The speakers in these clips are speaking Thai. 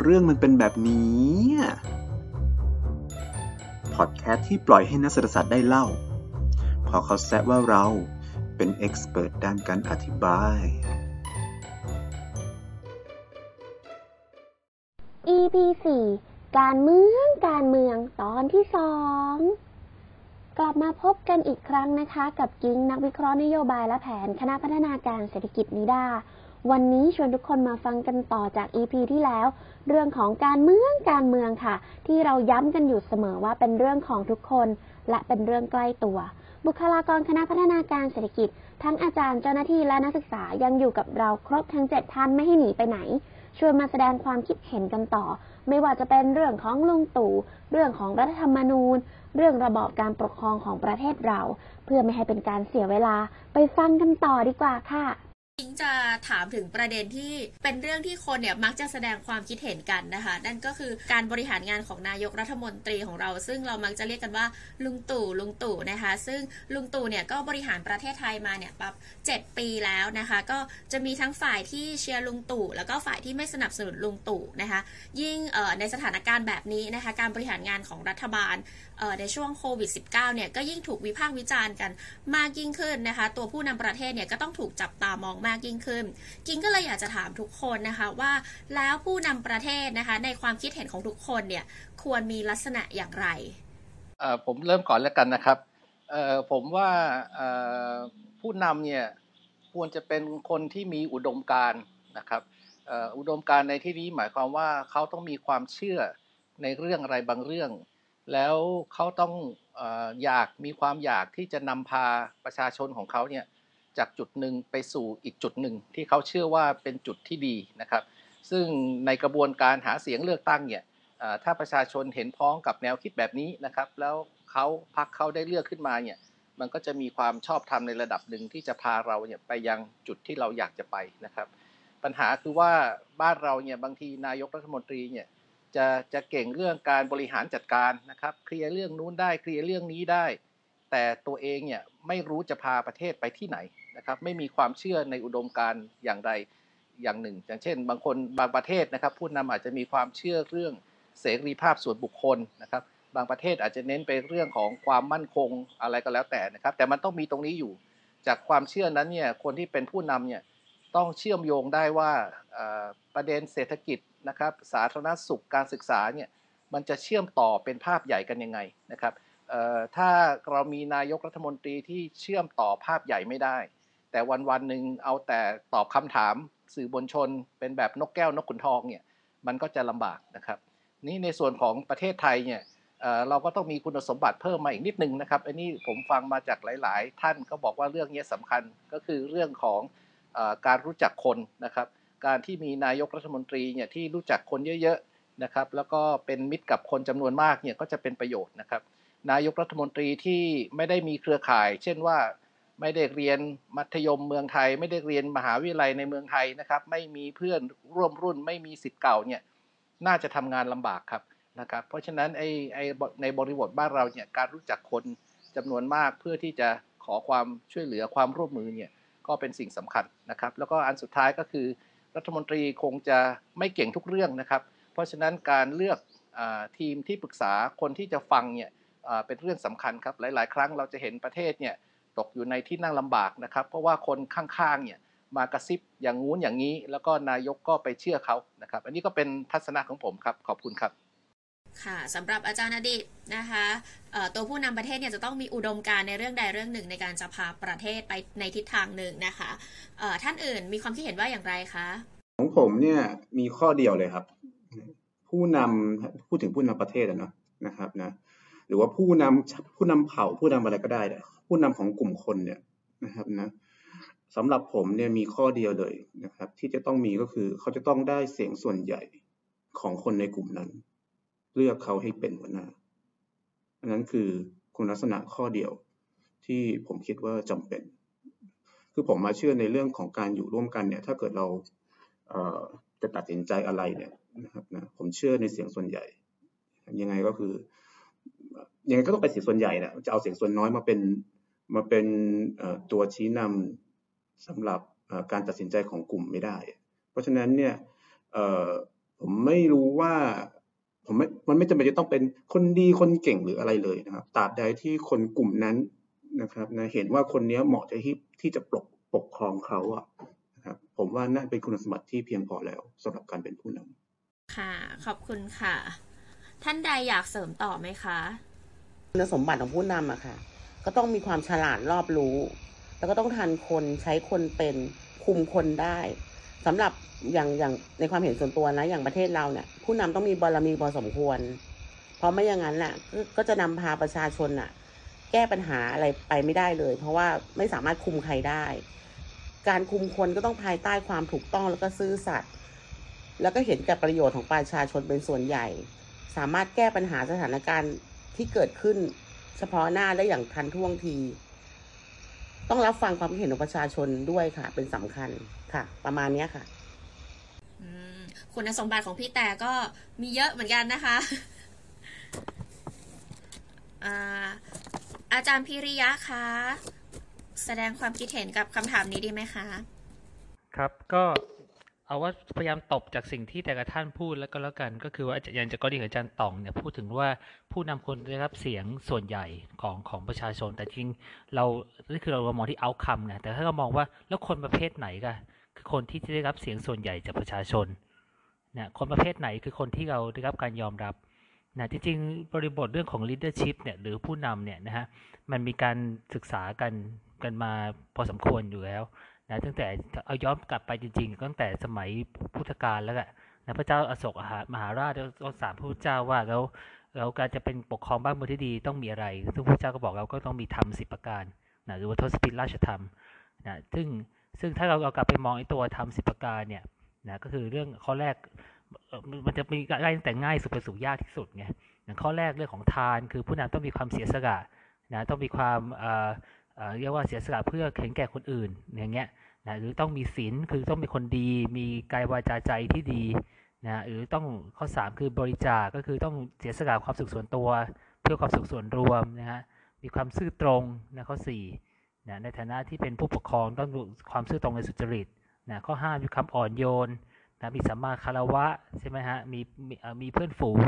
เรื่องมันเป็นแบบนี้พอดแคสต์ที่ปล่อยให้นักเศรษฐศาสตร์ได้เล่า พอเขาแซะว่าเราเป็นเอ็กซ์เพรสด้านการอธิบาย EP 4การเมืองการเมืองตอนที่สองกลับมาพบกันอีกครั้งนะคะ กับกิ้งนักวิเคราะห์นโยบายและแผนคณะพัฒนาการเศรษฐกิจนิดา วันนี้ชวนทุกคนมาฟังกันต่อจาก EP ที่แล้ว เรื่องของการเมืองการเมืองค่ะ ที่เราย้ำกันอยู่เสมอว่าเป็นเรื่องของทุกคน และเป็นเรื่องใกล้ตัว บุคลากรคณะพัฒนาการเศรษฐกิจ ทั้งอาจารย์เจ้าหน้าที่และนักศึกษายังอยู่กับเราครบทั้ง 7 ท่านไม่ให้หนีไปไหนชวนมาแสดงความคิดเห็นกันต่อ ไม่ว่าจะเป็นเรื่องของลุงตู่ เรื่องของรัฐธรรมนูญ เรื่องระบอบการปกครองของประเทศเรา เพื่อไม่ให้เป็นการเสียเวลาไปฟังกันต่อดีกว่าค่ะ จะถามถึงประเด็นที่เป็นเรื่องที่คนเนี่ยมักจะแสดงความคิดเห็นกันนะคะ นั่นก็คือการบริหารงานของนายกรัฐมนตรีของเรา ซึ่งเรามักจะเรียกกันว่าลุงตู่ลุงตู่นะคะ ซึ่งลุงตู่เนี่ยก็บริหารประเทศไทยมาเนี่ยปั๊บเจ็ดปีแล้วนะคะ ก็จะมีทั้งฝ่ายที่เชียร์ลุงตู่แล้วก็ฝ่ายที่ไม่สนับสนุนลุงตู่นะคะ ยิ่งในสถานการณ์แบบนี้นะคะ การบริหารงานของรัฐบาลในช่วงโควิด -19 เนี่ยก็ยิ่งถูกวิพากษ์วิจารณ์กันมากยิ่งขึ้นนะคะ ตัวผู้นำประเทศเนี่ยก็ต้องถูกจับตามองมากยิ่งขึ้น กิงก็เลยอยากจะถามทุกคนนะคะว่าแล้วผู้นำประเทศนะคะ ในความคิดเห็นของทุกคนเนี่ยควรมีลักษณะอย่างไรผมเริ่มก่อนแล้วกันนะครับผมว่าผู้นำเนี่ยควรจะเป็นคนที่มีอุดมการนะครับอุดมการในที่นี้หมายความว่าเขาต้องมีความเชื่อในเรื่องอะไรบางเรื่อง แล้วเขาต้องอยากมีความอยากที่จะนำพาประชาชนของเขาเนี่ย จากจุดหนึ่งไปสู่อีกจุดหนึ่งที่เขาเชื่อว่าเป็นจุดที่ดีนะครับ ซึ่งในกระบวนการหาเสียงเลือกตั้งเนี่ยถ้าประชาชนเห็นพ้องกับแนวคิดแบบนี้นะครับ แล้วเขาพักเขาได้เลือกขึ้นมาเนี่ยมันก็จะมีความชอบธรรมในระดับหนึ่งที่จะพาเราเนี่ยไปยังจุดที่เราอยากจะไปนะครับ ปัญหาคือว่าบ้านเราเนี่ยบางทีนายกรัฐมนตรีเนี่ยจะจะเก่งเรื่องการบริหารจัดการนะครับเคลียร์เรื่องนู้นได้เคลียร์เรื่องนี้ได้ แต่ตัวเองเนี่ยไม่รู้จะพาประเทศไปที่ไหน นะครับไม่มีความเชื่อในอุดมการณ์อย่างใดอย่างหนึ่ง อย่างเช่น บางคนบางประเทศนะครับผู้นำอาจจะมีความเชื่อเรื่องเสรีภาพส่วนบุคคลนะครับบางประเทศอาจจะเน้นไปเรื่องของความมั่นคงอะไรก็แล้วแต่นะครับแต่มันต้องมีตรงนี้อยู่ จากความเชื่อนั้นเนี่ยคนที่เป็นผู้นำเนี่ยต้องเชื่อมโยงได้ว่าประเด็นเศรษฐกิจนะครับสาธารณสุขการศึกษาเนี่ยมันจะเชื่อมต่อเป็นภาพใหญ่กันยังไงนะครับถ้าเรามีนายกรัฐมนตรีที่เชื่อมต่อภาพใหญ่ไม่ได้ แต่วันวันหนึ่งเอาแต่ตอบคำถามสื่อบนชน เป็นแบบนกแก้วนกขุนทองเนี่ยมันก็จะลำบากนะครับ นี่ในส่วนของประเทศไทยเนี่ยเราก็ต้องมีคุณสมบัติเพิ่มมาอีกนิดนึงนะครับอันนี้ผมฟังมาจากหลาย ๆ ท่านก็บอกว่าเรื่องนี้สำคัญก็คือเรื่องของอการรู้จักคนนะครับ การที่มีนายกรัฐมนตรีเนี่ยที่รู้จักคนเยอะ ๆ นะครับ แล้วก็เป็นมิตรกับคนจำนวนมากเนี่ยก็จะเป็นประโยชน์นะครับ นายกรัฐมนตรีที่ไม่ได้มีเครือข่าย เช่นว่า ไม่ได้เรียนมัธยมเมืองไทย ไม่ได้เรียนมหาวิทยาลัยในเมืองไทยนะครับ ไม่มีเพื่อนร่วมรุ่น ไม่มีสิทธิ์เก่าเนี่ยน่าจะทำงานลำบากครับนะครับเพราะฉะนั้นไอ้ไอ้ในบริบทบ้านเราเนี่ยการรู้จักคนจำนวนมากเพื่อที่จะขอความช่วยเหลือความร่วมมือเนี่ยก็เป็นสิ่งสำคัญนะครับ แล้วก็อันสุดท้ายก็คือ รัฐมนตรีคงจะไม่เก่งทุกเรื่องนะครับ เพราะฉะนั้นการเลือกอทีมที่ปรึกษาคนที่จะฟังเนี่ยเป็นเรื่องสำคัญครับหลาย ๆ ครั้งเราจะเห็นประเทศเนี่ย ตกอยู่ในที่นั่งลำบากนะครับ เพราะว่าคนข้างๆเนี่ยมากระซิบอย่างงู้นอย่างนี้ แล้วก็นายกก็ไปเชื่อเขานะครับ อันนี้ก็เป็นทัศนะของผมครับ ขอบคุณครับค่ะสำหรับอาจารย์อดีตนะคะตัวผู้นำประเทศเนี่ยจะต้องมีอุดมการในเรื่องใดเรื่องหนึ่งในการจะพาประเทศไปในทิศทางหนึ่งนะคะท่านอื่นมีความคิดเห็นว่าอย่างไรคะของผมเนี่ยมีข้อเดียวเลยครับ ผู้นำพูดถึงผู้นำประเทศนะนะครับนะห รือว่าผู้นำผู้นำเผ่าผู้นำอะไรก็ได้ผู้นำของกลุ่มคนเนี่ยนะครับนะสำหรับผมเนี่ยมีข้อเดียวเลยนะครับ ที่จะต้องมีก็คือเขาจะต้องได้เสียงส่วนใหญ่ของคนในกลุ่มนั้น เลือกเขาให้เป็นหัวหน้าอันนั้นคือคุณลักษณะข้อเดียวที่ผมคิดว่าจำเป็น คือผมมาเชื่อในเรื่องของการอยู่ร่วมกันเนี่ย ถ้าเกิดเราเจะตัดสินใจอะไรเนี่ยนะครับนะผมเชื่อในเสียงส่วนใหญ่ ยังไงก็คือ ยังไงก็ต้องไปเสียงส่วนใหญ่นะจะเอาเสียงส่วนน้อยมาเป็นมาเป็นตัวชี้นำสำหรับการตัดสินใจของกลุ่มไม่ได้ เพราะฉะนั้นเนี่ยผมไม่รู้ว่าผมไม่มันไม่จำเป็นจะต้องเป็นคนดีคนเก่งหรืออะไรเลยนะครับตราบใดที่คนกลุ่มนั้นนะครับนะเห็นว่าคนนี้เหมาะที่ที่จะปกปกครองเขาอะนะครับผมว่านั่นเป็นคุณสมบัติที่เพียงพอแล้วสำหรับการเป็นผู้นำค่ะ ขอบคุณค่ะ ท่านใดอยากเสริมต่อไหมคะ คุณสมบัติของผู้นำอะค่ะ ก็ต้องมีความฉลาดรอบรู้ แล้วก็ต้องทันคนใช้คนเป็นคุมคนได้สำหรับอย่างอย่างในความเห็นส่วนตัวนะ อย่างประเทศเราเนี่ย ผู้นำต้องมีบารมีพอสมควร เพราะไม่อย่างนั้นแหละก็จะนำพาประชาชนอะแก้ปัญหาอะไรไปไม่ได้เลย เพราะว่าไม่สามารถคุมใครได้ การคุมคนก็ต้องภายใต้ความถูกต้องแล้วก็ซื่อสัตย์แล้วก็เห็นกับประโยชน์ของประชาชนเป็นส่วนใหญ่ สามารถแก้ปัญหาสถานการณ์ที่เกิดขึ้น เฉพาะหน้าได้อย่างทันท่วงที ต้องรับฟังความเห็นของประชาชนด้วยค่ะ เป็นสำคัญค่ะ ประมาณนี้ค่ะคุณสมบัติของพี่แต่ก็มีเยอะเหมือนกันนะคะอาจารย์พิริยะคะแสดงความคิดเห็นกับคำถามนี้ดีไหมคะ ครับก็ เอาว่าพยายามตบจากสิ่งที่แต่ละท่านพูดแล้วก็แล้วกัน ก็คือว่าอย่างจากกรณีของอาจารย์ตองเนี่ยพูดถึงว่าผู้นำคนได้รับเสียงส่วนใหญ่ของของประชาชน แต่จริงเรานี่คือเรามองที่เอาคำไงแต่ถ้าเรามองว่าแล้วคนประเภทไหนกันคือคนที่จะได้รับเสียงส่วนใหญ่จากประชาชนนะคนประเภทไหนคือคนที่เราได้รับการยอมรับนะจริงๆบริบทเรื่องของ leadership เนี่ยหรือผู้นำเนี่ยนะฮะมันมีการศึกษากันกันมาพอสมควรอยู่แล้ว นะตั้งแต่เอาย้อนกลับไปจริง ๆ ตั้งแต่สมัยพุทธกาลแล้วแหละนะพระเจ้าอโศกมหาราชก็สามพระเจ้าว่าแล้วเราการจะเป็นปกครองบ้านเมืองที่ดีต้องมีอะไร ซึ่งพระเจ้าก็บอกเราก็ต้องมีธรรมสิบประการนะหรือว่าทศพิธราชธรรมนะซึ่งซึ่งถ้าเราเอากลับไปมองไอ้ตัวธรรมสิบประการเนี่ยนะก็คือเรื่องข้อแรกมันจะมีไล่ตั้งแต่ง่ายสุดไปสู่ยากที่สุดไงอย่างข้อแรกเรื่องของทาน คือผู้นำต้องมีความเสียสละนะต้องมีความเรียกว่าเสียสละเพื่อเข็นแก่คนอื่นอย่างเงี้ย นะหรือต้องมีศีลคือต้องเป็นคนดี มีกายวาจาใจที่ดีนะหรือต้องข้อ 3 คือบริจาคก็คือต้องเสียสละความสุขส่วนตัว เพื่อความสุขส่วนรวมนะฮะมีความซื่อตรงนะข้อ4นะในฐานะที่เป็นผู้ปกครองต้องความซื่อตรงในสุจริตนะข้อ 5 มีความอ่อนโยนนะมีสัมมาคารวะใช่ไหมฮะมีมีมีเพื่อนฝูง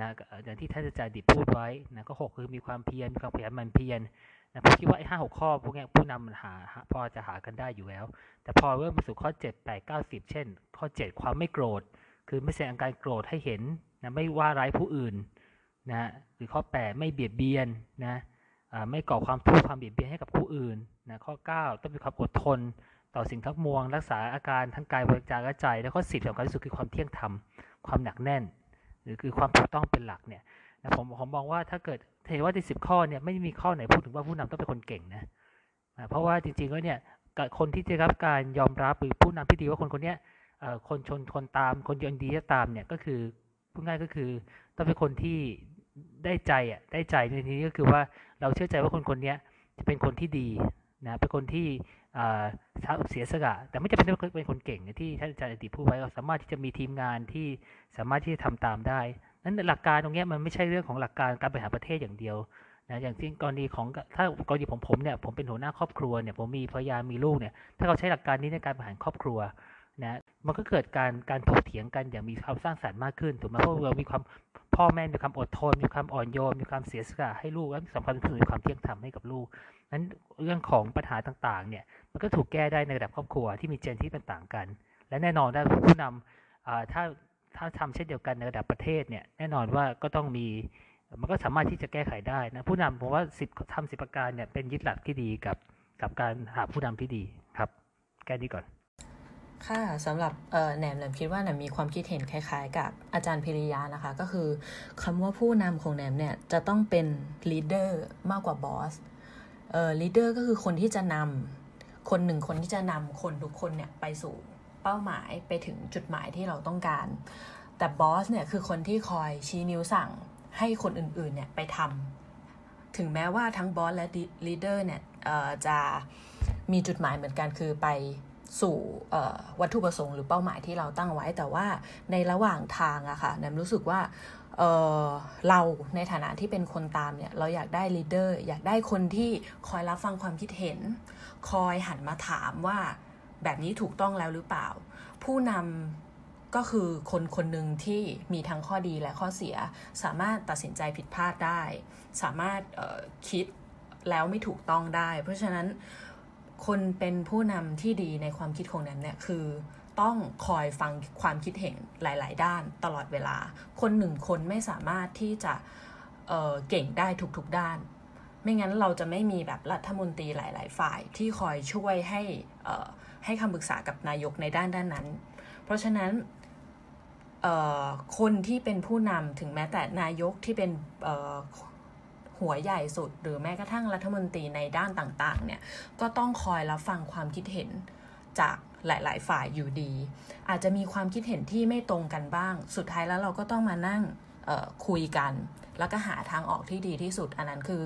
นะอย่างที่ท่านอาจารย์ดิบพูดไว้นะก็หคือมีความเพียรมีความพยายามมันเพียร นะผมคิดว่าไอ้ห้าหกข้อพวกนี้ผู้นำมันหา พอจะหากันได้อยู่แล้ว แต่พอเริ่มมาสู่ข้อเจ็ดแปดเก้าสิบเช่น ข้อเจ็ดความไม่โกรธ คือไม่แสดงการโกรธให้เห็นนะไม่ว่าร้ายผู้อื่นนะหรือข้อแปดไม่เบียดเบียนนะไม่ก่อความทุกข์ความเบียดเบียนให้กับผู้อื่นนะข้อเก้าต้องมีความอดทน ต่อสิ่งทั้งมวงรักษาอาการทั้งกายวาจาและใจ แล้วก็สิบสำคัญที่สุดคือความเที่ยงธรรมความหนักแน่น หรือคือความถูกต้องเป็นหลักเนี่ย นะผมผมมองว่าถ้าเกิดเห็นว่าในสิบข้อเนี่ยไม่มีข้อไหนพูดถึงว่าผู้นำต้องเป็นคนเก่งนะเพราะว่าจริงๆแล้วเนี่ยคนที่จะรับการยอมรับหรือผู้นำที่ดีว่าคนคนนี้คนชนคนตามคนยนดีจะตามเนี่ยก็คือพูดง่ายก็คือต้องเป็นคนที่ได้ใจอะได้ใจในที่นี้ก็คือว่าเราเชื่อใจว่าคนคนนี้จะเป็นคนที่ดีนะเป็นคนที่เสียสละแต่ไม่จำเป็นต้องเป็นคนเก่งที่ท่านอาจารย์อติพูดไว้เราสามารถที่จะมีทีมงานที่สามารถที่จะทำตามได้ นั้นหลักการตรงนี้มันไม่ใช่เรื่องของหลักการการบริหารประเทศอย่างเดียวนะอย่างที่กรณีของถ้ากรณีผมผมเนี่ยผมเป็นหัวหน้าครอบครัวเนี่ยผมมีภรรยามีลูกเนี่ยถ้าเราใช้หลักการนี้ในการบริหารครอบครัวนะมันก็เกิดการการถกเถียงกันอย่างมีความสร้างสรรค์มากขึ้นถูกไหมเพราะเรามีความพ่อแม่มีความอดทน มีความอ่อนโยนมีความเสียสละให้ลูกและสำคัญคือมีความเที่ยงธรรมให้กับลูกนั้นเรื่องของปัญหาต่างๆเนี่ยมันก็ถูกแก้ได้ในระดับครอบครัวที่มีเจนที่ต่างกัน และแน่นอนถ้าผู้นำถ้า ถ้าทำเช่นเดียวกันในระดับประเทศเนี่ยแน่นอนว่าก็ต้องมีมันก็สามารถที่จะแก้ไขได้นะผู้นำผมว่าสิบทำสิบประการเนี่ยเป็นยึดหลักที่ดีกับกับการหาผู้นำที่ดีครับ แค่นี้ก่อน ค่ะสำหรับแหนมแหนมคิดว่าแหนมมีความคิดเห็นคล้ายๆ กับอาจารย์พิริยานะคะ ก็คือคำว่าผู้นำของแหนมเนี่ยจะต้องเป็น leader มากกว่า boss เอ่อ leader ก็คือคนที่จะนำคนหนึ่งคนที่จะนำคนทุกคนเนี่ยไปสู่ เป้าหมายไปถึงจุดหมายที่เราต้องการ แต่ boss เนี่ยคือคนที่คอยชี้นิ้วสั่งให้คนอื่นๆเนี่ยไปทำถึงแม้ว่าทั้ง boss และ leader เนี่ยจะมีจุดหมายเหมือนกันคือไปสู่วัตถุประสงค์หรือเป้าหมายที่เราตั้งไว้แต่ว่าในระหว่างทางอะค่ะแหนมรู้สึกว่าเเราในฐานะที่เป็นคนตามเนี่ยเราอยากได้ leader อยากได้คนที่คอยรับฟังความคิดเห็น คอยหันมาถามว่า แบบนี้ถูกต้องแล้วหรือเปล่า ผู้นำก็คือคนคนหนึ่งที่มีทั้งข้อดีและข้อเสีย สามารถตัดสินใจผิดพลาดได้ สามารถคิดแล้วไม่ถูกต้องได้ เพราะฉะนั้นคนเป็นผู้นำที่ดีในความคิดของนั้นเนี่ยคือต้องคอยฟังความคิดเห็นหลาย ๆ ด้านตลอดเวลา คนหนึ่งคนไม่สามารถที่จะเเก่งได้ทุก ๆ ด้าน ไม่งั้นเราจะไม่มีแบบรัฐมนตรีหลาย ๆ ฝ่ายที่คอยช่วยให้ ให้คำปรึกษากับนายกในด้านด้านนั้น เพราะฉะนั้นคนที่เป็นผู้นำถึงแม้แต่นายกที่เป็นหัวใหญ่สุด หรือแม้กระทั่งรัฐมนตรีในด้านต่างๆเนี่ยก็ต้องคอยรับฟังความคิดเห็นจากหลาย ๆ ฝ่ายอยู่ดี อาจจะมีความคิดเห็นที่ไม่ตรงกันบ้าง สุดท้ายแล้วเราก็ต้องมานั่งคุยกัน แล้วก็หาทางออกที่ดีที่สุด อันนั้นคือ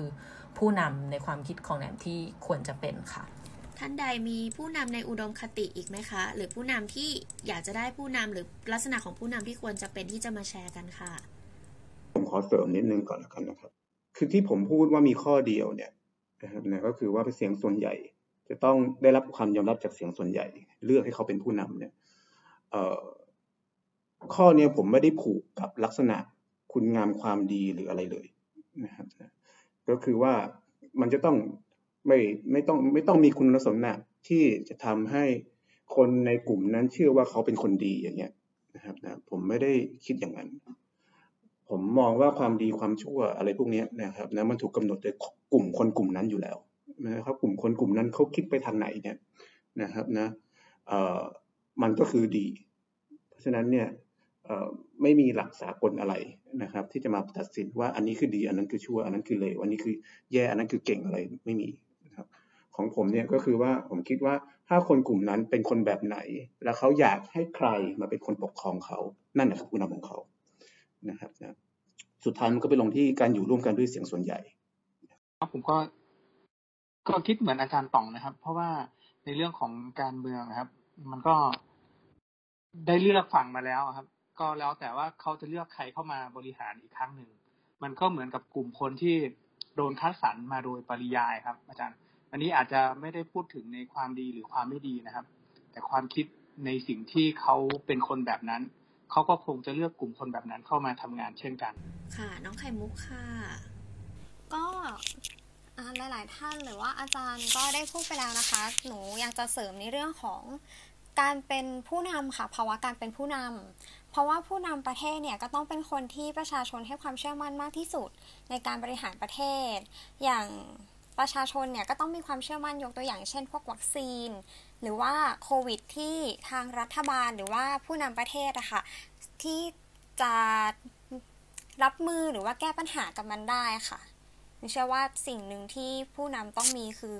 ผู้นำในความคิดของแหนมที่ควรจะเป็นค่ะ ท่านใดมีผู้นำในอุดมคติอีกไหมคะ หรือผู้นำที่อยากจะได้ผู้นำหรือลักษณะของผู้นำที่ควรจะเป็นที่จะมาแชร์กันค่ะ ผมขอเสริมนิดนึงก่อนแล้วกันนะครับ คือที่ผมพูดว่ามีข้อเดียวเนี่ยนะครับนะก็คือว่าเสียงส่วนใหญ่ จะต้องได้รับความยอมรับจากเสียงส่วนใหญ่ เลือกให้เขาเป็นผู้นำเนี่ยข้อเนี้ผมไม่ได้ผูกกับลักษณะคุณงามความดีหรืออะไรเลยนะครับก็คือว่ามันจะต้อง ไม่ไม่ต้องไม่ต้องมีคุณสมบัติที่จะทำให้คนในกลุ่มนั้นเชื่อว่าเขาเป็นคนดีอย่างเงี้ยนะครับนะผมไม่ได้คิดอย่างนั้น ผมมองว่าความดีความชั่วอะไรพวกนี้นะครับนะมันถูกกาหนดโดยกลุ่มคนกลุ่มนั้นอยู่แล้วนะครับกลุ่มคนกลุ่มนั้นเขาคิดไปทางไหนเนี่ยนะครับนะเอ่อมันก็คือดี เพราะฉะนั้นเนี่ยเอ่อไม่มีหลักสากลอะไรนะครับ ที่จะมาตัดสินว่าอันนี้คือดี อันนั้นคือชั่ว อันนั้นคือเลวอันนี้คือแย่อันนั้นคือเก่งอะไรไม่มี ของผมเนี่ยก็คือว่าผมคิดว่าถ้าคนกลุ่มนั้นเป็นคนแบบไหน แล้วเขาอยากให้ใครมาเป็นคนปกครองเขานั่นแหละคือผู้นำของเขานะครับนะสุดท้ายมันก็ไปลงที่การอยู่ร่วมกันด้วยเสียงส่วนใหญ่ผมก็ก็คิดเหมือนอาจารย์ต่องนะครับ เพราะว่าในเรื่องของการเมืองครับ มันก็ได้เลือกฝั่งมาแล้วครับ ก็แล้วแต่ว่าเขาจะเลือกใครเข้ามาบริหารอีกครั้งหนึ่งมันก็เหมือนกับกลุ่มคนที่โดนคัดสรรมาโดยปริยายครับ อาจารย์ อันนี้อาจจะไม่ได้พูดถึงในความดีหรือความไม่ดีนะครับ แต่ความคิดในสิ่งที่เขาเป็นคนแบบนั้น เขาก็คงจะเลือกกลุ่มคนแบบนั้นเข้ามาทำงานเช่นกัน ค่ะ น้องไข่มุกค่ะ ก็หลาย ๆ ท่านหรือว่าอาจารย์ก็ได้พูดไปแล้วนะคะ หนูอยากจะเสริมในเรื่องของการเป็นผู้นำค่ะภาวะการเป็นผู้นำเพราะว่าผู้นำประเทศเนี่ยก็ต้องเป็นคนที่ประชาชนให้ความเชื่อมั่นมากที่สุดในการบริหารประเทศ อย่าง ประชาชนเนี่ยก็ต้องมีความเชื่อมั่นยกตัวอย่างเช่น พวกวัคซีน หรือว่าโควิดที่ทางรัฐบาลหรือว่าผู้นำประเทศอะคะ่ะที่จะรับมือหรือว่าแก้ปัญหากับมันได้ค่ะเชื่อว่าสิ่งหนึ่งที่ผู้นำต้องมีคือ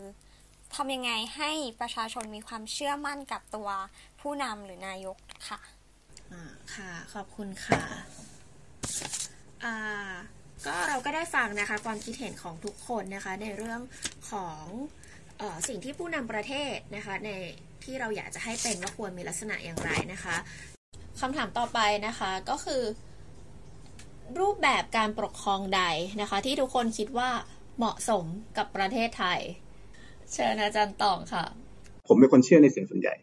ทำยังไงให้ประชาชนมีความเชื่อมั่นกับตัวผู้นำหรือนายกค่ะ อ่า ค่ะ ขอบคุณค่ะ อ่า ก็เราก็ได้ฟังนะคะความคิดเห็นของทุกคนนะคะในเรื่องของออสิ่งที่ผู้นำประเทศนะคะในที่เราอยากจะให้เป็นว่าควรมีลักษณะอย่างไรนะคะคำถามต่อไปนะคะก็คือ รูปแบบการปกครองใดนะคะ ที่ทุกคนคิดว่าเหมาะสมกับประเทศไทย เชิญอาจารย์ตองค่ะ ผมเป็นคนเชื่อในเสียงส่วนใหญ่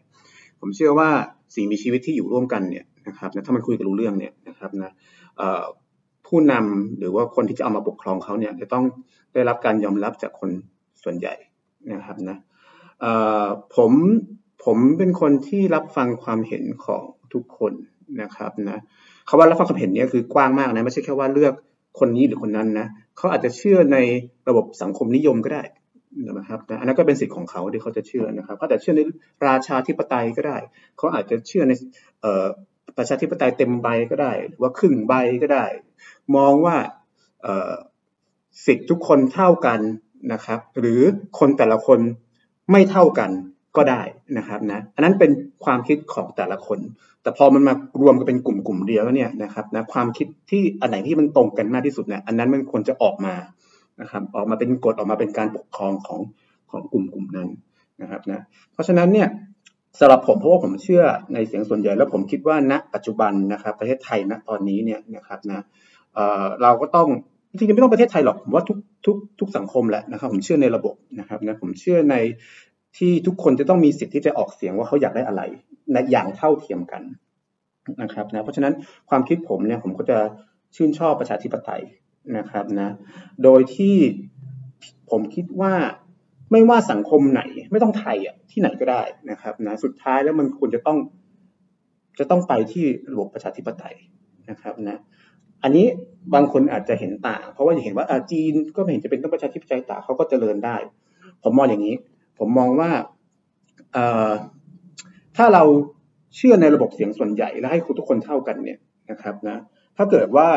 ผมเชื่อว่าสิ่งมีชีวิตที่อยู่ร่วมกันเนี่ยนะครับนะถ้ามันคุยกันรู้เรื่องเนี่ยนะครับนะ ผู้นำหรือว่าคนที่จะเอามาปกครองเขาเนี่ยจะต้องได้รับการยอมรับจากคนส่วนใหญ่นะครับนะผมผมเป็นคนที่รับฟังความเห็นของทุกคนนะครับนะคาว่ารับฟังความเห็นเนี่ยคือกว้างมากนะไม่ใช่แค่ว่าเลือกคนนี้หรือคนนั้นนะเขาอาจจะเชื่อในระบบสังคมนิยมก็ได้นะครับนะอันนั้นก็เป็นสิทธิ์ของเขาที่เขาจะเชื่อนะครับเขาอาจจะเชื่อในราชาธิปไตยก็ได้ เขาอาจจะเชื่อในประชาธิปไตยเต็มใบก็ได้ หรือว่าครึ่งใบก็ได้ มองว่าสิทธิ์ทุกคนเท่ากันนะครับ หรือคนแต่ละคนไม่เท่ากันก็ได้นะครับนะอันนั้นเป็นความคิดของแต่ละคน แต่พอมันมารวมกันเป็นกลุ่มกลุ่มเดียวเนี่ยนะครับนะความคิดที่อันไหนที่มันตรงกันมากที่สุดเนี่ยอันนั้นมันควรจะออกมานะครับออกมาเป็นกฎออกมาเป็นการปกครองของของกลุ่มกลุ่มนั้นนะครับนะเพราะฉะนั้นเนี่ยสำหรับผมเพราะว่าผมเชื่อในเสียงส่วนใหญ่แล้วผมคิดว่าณปัจจุบันนะครับ ประเทศไทยณตอนนี้เนี่ยนะครับนะ เราก็ต้องจริงๆไม่ต้องประเทศไทยหรอกผมว่าทุกทุกทุกสังคมแหละนะครับ ผมเชื่อในระบบนะครับนะผมเชื่อในที่ทุกคนจะต้องมีสิทธิ์ที่จะออกเสียงว่าเขาอยากได้อะไรในอย่างเท่าเทียมกันนะครับนะเพราะฉะนั้นความคิดผมเนี่ยผมก็จะชื่นชอบประชาธิปไตยนะครับนะโดยที่ผมคิดว่าไม่ว่าสังคมไหน ไม่ต้องไทยอะที่ไหนก็ได้นะครับนะสุดท้ายแล้วมันควรจะต้อง จะต้องไปที่ระบบประชาธิปไตยนะครับนะ อันนี้บางคนอาจจะเห็นต่าง เพราะว่าอย่างเห็นว่าจีนก็ไม่เห็นจะเป็นต้องประชาธิปไตยต่างเขาก็เจริญได้ ผมมองอย่างนี้ ผมมองว่าถ้าเราเชื่อในระบบเสียงส่วนใหญ่และให้คุณทุกคนเท่ากันเนี่ยนะครับนะถ้าเกิดว่า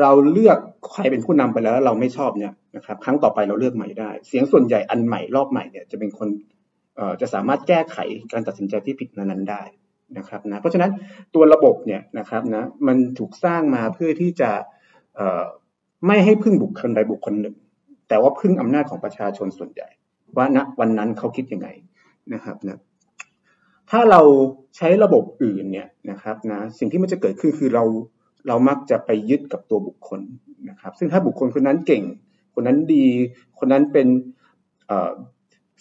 เราเลือกใครเป็นผู้นำไปแล้วเราไม่ชอบเนี่ยนะครับ ครั้งต่อไปเราเลือกใหม่ได้ เสียงส่วนใหญ่อันใหม่รอบใหม่เนี่ยจะเป็นคนจะสามารถแก้ไขการตัดสินใจที่ผิดนั้นได้ นะครับนะเพราะฉะนั้นตัวระบบเนี่ยนะครับนะมันถูกสร้างมาเพื่อที่จะไม่ให้พึ่งบุคคลใดบุคคลหนึ่ง แต่ว่าพึ่งอำนาจของประชาชนส่วนใหญ่ ว่าณวันนั้นเขาคิดยังไงนะครับนะถ้าเราใช้ระบบอื่นเนี่ยนะครับนะสิ่งที่มันจะเกิดขึ้นคือเราเรามักจะไปยึดกับตัวบุคคลนะครับ ซึ่งถ้าบุคคลคนนั้นเก่ง คนนั้นดี คนนั้นเป็น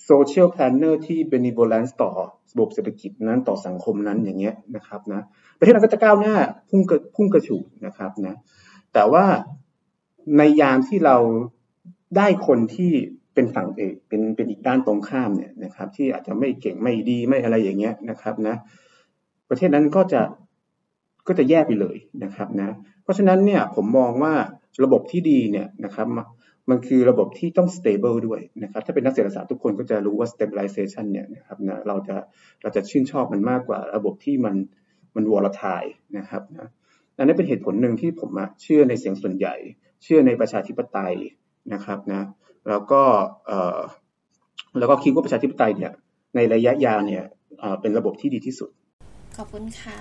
social planner ที่ benevolent ต่อระบบเศรษฐกิจนั้นต่อสังคมนั้นอย่างเงี้ยนะครับนะประเทศนั้นก็จะก้าวหน้าพุ่งกระพุ่งกระฉูดนะครับนะแต่ว่าในยามที่เราได้คนที่เป็นฝั่งเอกเป็นเป็นอีกด้านตรงข้ามเนี่ยนะครับ ที่อาจจะไม่เก่งไม่ดีไม่อะไรอย่างเงี้ยนะครับนะประเทศนั้นก็จะก็จะแย่ไปเลยนะครับนะเพราะฉะนั้นเนี่ยผมมองว่าระบบที่ดีเนี่ยนะครับ มันคือระบบที่ต้อง stable ด้วยนะครับถ้าเป็นนักเศรษฐศาสตร์ทุกคนก็จะรู้ว่า stabilization เนี่ยนะครับนะเราจะเราจะชื่นชอบมันมากกว่าระบบที่มันมัน volatile นะครับนะนั่นเป็นเหตุผลหนึ่งที่ผมเชื่อในเสียงส่วนใหญ่ เชื่อในประชาธิปไตยนะครับนะแล้วก็เอ่อแล้วก็คิดว่าประชาธิปไตยเนี่ยในระยะยาวเนี่ยเป็นระบบที่ดีที่สุด ขอบคุณค่ะ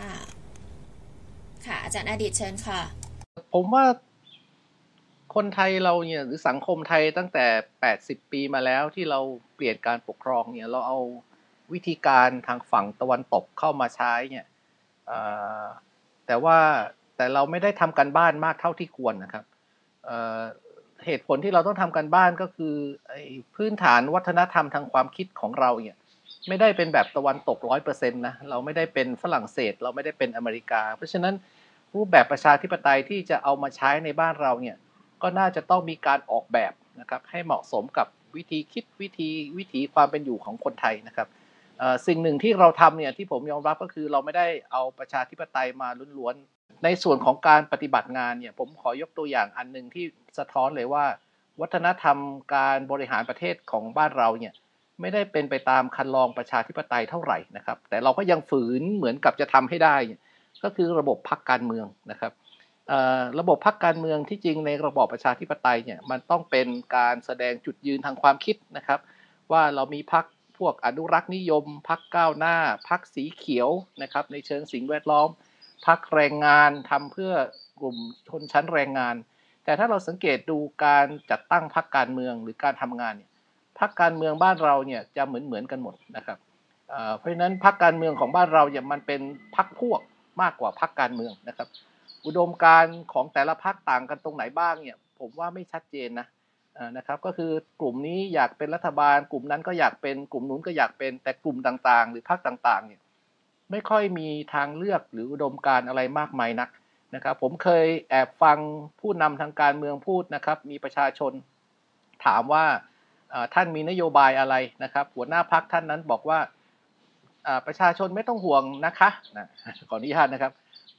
ค่ะอาจารย์อดีตเชิญค่ะ ผมว่า คนไทยเราเนี่ยหรือสังคมไทยตั้งแต่ 80 ปีมาแล้วที่เราเปลี่ยนการปกครองเนี่ยเราเอาวิธีการทางฝั่งตะวันตกเข้ามาใช้เนี่ยแต่ว่าแต่เราไม่ได้ทำกันบ้านมากเท่าที่ควรนะครับเหตุผลที่เราต้องทำกันบ้านก็คือพื้นฐานวัฒนธรรมทางความคิดของเราเนี่ยไม่ได้เป็นแบบตะวันตกร้อยเปอร์เซ็นต์นะเราไม่ได้เป็นฝรั่งเศส เราไม่ได้เป็นอเมริกา เพราะฉะนั้นรูปแบบประชาธิปไตยที่จะเอามาใช้ในบ้านเราเนี่ย ก็น่าจะต้องมีการออกแบบนะครับให้เหมาะสมกับวิธีคิดวิธีวิถีความเป็นอยู่ของคนไทยนะครับสิ่งหนึ่งที่เราทำเนี่ยที่ผมยอมรับก็คือเราไม่ได้เอาประชาธิปไตยมาล้วนๆในส่วนของการปฏิบัติงานเนี่ยผมขอยกตัวอย่างอันหนึ่งที่สะท้อนเลยว่า วัฒนธรรมการบริหารประเทศของบ้านเราเนี่ยไม่ได้เป็นไปตามคันลองประชาธิปไตยเท่าไหร่นะครับ แต่เราก็ยังฝืนเหมือนกับจะทำให้ได้ ก็คือระบบพรรคการเมืองนะครับ ระบบพรรคการเมืองที่จริงในระบอบประชาธิปไตยเนี่ยมันต้องเป็นการแสดงจุดยืนทางความคิดนะครับ ว่าเรามีพรรคพวกอนุรักษ์นิยมพรรคก้าวหน้าพรรคสีเขียวนะครับในเชิงสิ่งแวดล้อมพรรคแรงงานทำเพื่อกลุ่มชนชั้นแรงงาน แต่ถ้าเราสังเกตดูการจัดตั้งพรรคการเมืองหรือการทำงานเนี่ยพรรคการเมืองบ้านเราเนี่ยจะเหมือนเหมือนกันหมดนะครับเพราะฉะนั้นพรรคการเมืองของบ้านเราเนี่ยมันเป็นพรรคพวกมากกว่าพรรคการเมืองนะครับ อุดมการของแต่ละพรรคต่างกันตรงไหนบ้างเนี่ย ผมว่าไม่ชัดเจนนะนะครับ ก็คือกลุ่มนี้อยากเป็นรัฐบาล กลุ่มนั้นก็อยากเป็นกลุ่มนู้นก็อยากเป็นแต่กลุ่มต่างๆ หรือพรรคต่างๆ เนี่ยไม่ค่อยมีทางเลือกหรืออุดมการอะไรมากมายนักนะครับ ผมเคยแอบฟังผู้นำทางการเมืองพูดนะครับ มีประชาชนถามว่าท่านมีนโยบายอะไรนะครับ หัวหน้าพักท่านนั้นบอกว่าประชาชนไม่ต้องห่วงนะคะนะขออนุญาตนะครับ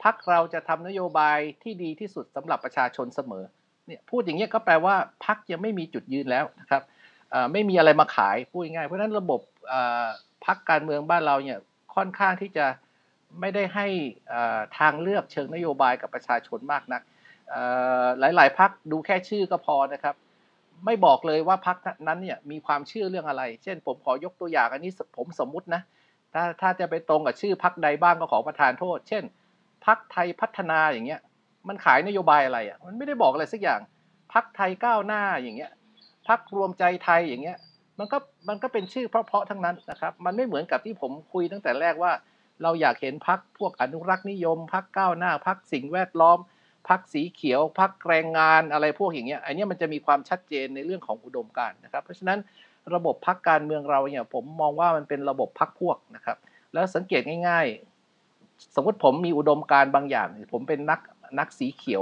พักเราจะทำนโยบายที่ดีที่สุดสำหรับประชาชนเสมอเนี่ยพูดอย่างนี้ก็แปลว่าพักยังไม่มีจุดยืนแล้วนะครับไม่มีอะไรมาขายพูดง่ายเพราะฉะนั้นระบบพักการเมืองบ้านเราเนี่ยค่อนข้างที่จะไม่ได้ให้ทางเลือกเชิงนโยบายกับประชาชนมากนักหลาย ๆ พักดูแค่ชื่อก็พอนะครับ ไม่บอกเลยว่าพักนั้นเนี่ยมีความเชื่อเรื่องอะไร เช่น ผมขอยกตัวอย่างอันนี้ผมสมมุตินะถ้าถ้าจะไปตรงกับชื่อพักใดบ้างก็ขอประทานโทษ เช่น พักไทยพัฒนาอย่างเงี้ย มันขายนโยบายอะไรอะ มันไม่ได้บอกอะไรสักอย่าง พักไทยก้าวหน้าอย่างเงี้ย พักรวมใจไทยอย่างเงี้ย มันก็มันก็เป็นชื่อเพราะๆทั้งนั้นนะครับ มันไม่เหมือนกับที่ผมคุยตั้งแต่แรกว่า เราอยากเห็นพักพวกอนุรักษ์นิยม พักก้าวหน้า พักสิ่งแวดล้อม พักสีเขียว พักแรงงานอะไรพวกอย่างเงี้ย อันนี้มันจะมีความชัดเจนในเรื่องของอุดมการนะครับ เพราะฉะนั้นระบบพักการเมืองเราเนี่ยผมมองว่ามันเป็นระบบพักพวกนะครับ แล้วสังเกตง่าย สมมติผมมีอุดมการบางอย่าง ผมเป็นนักนักสีเขียว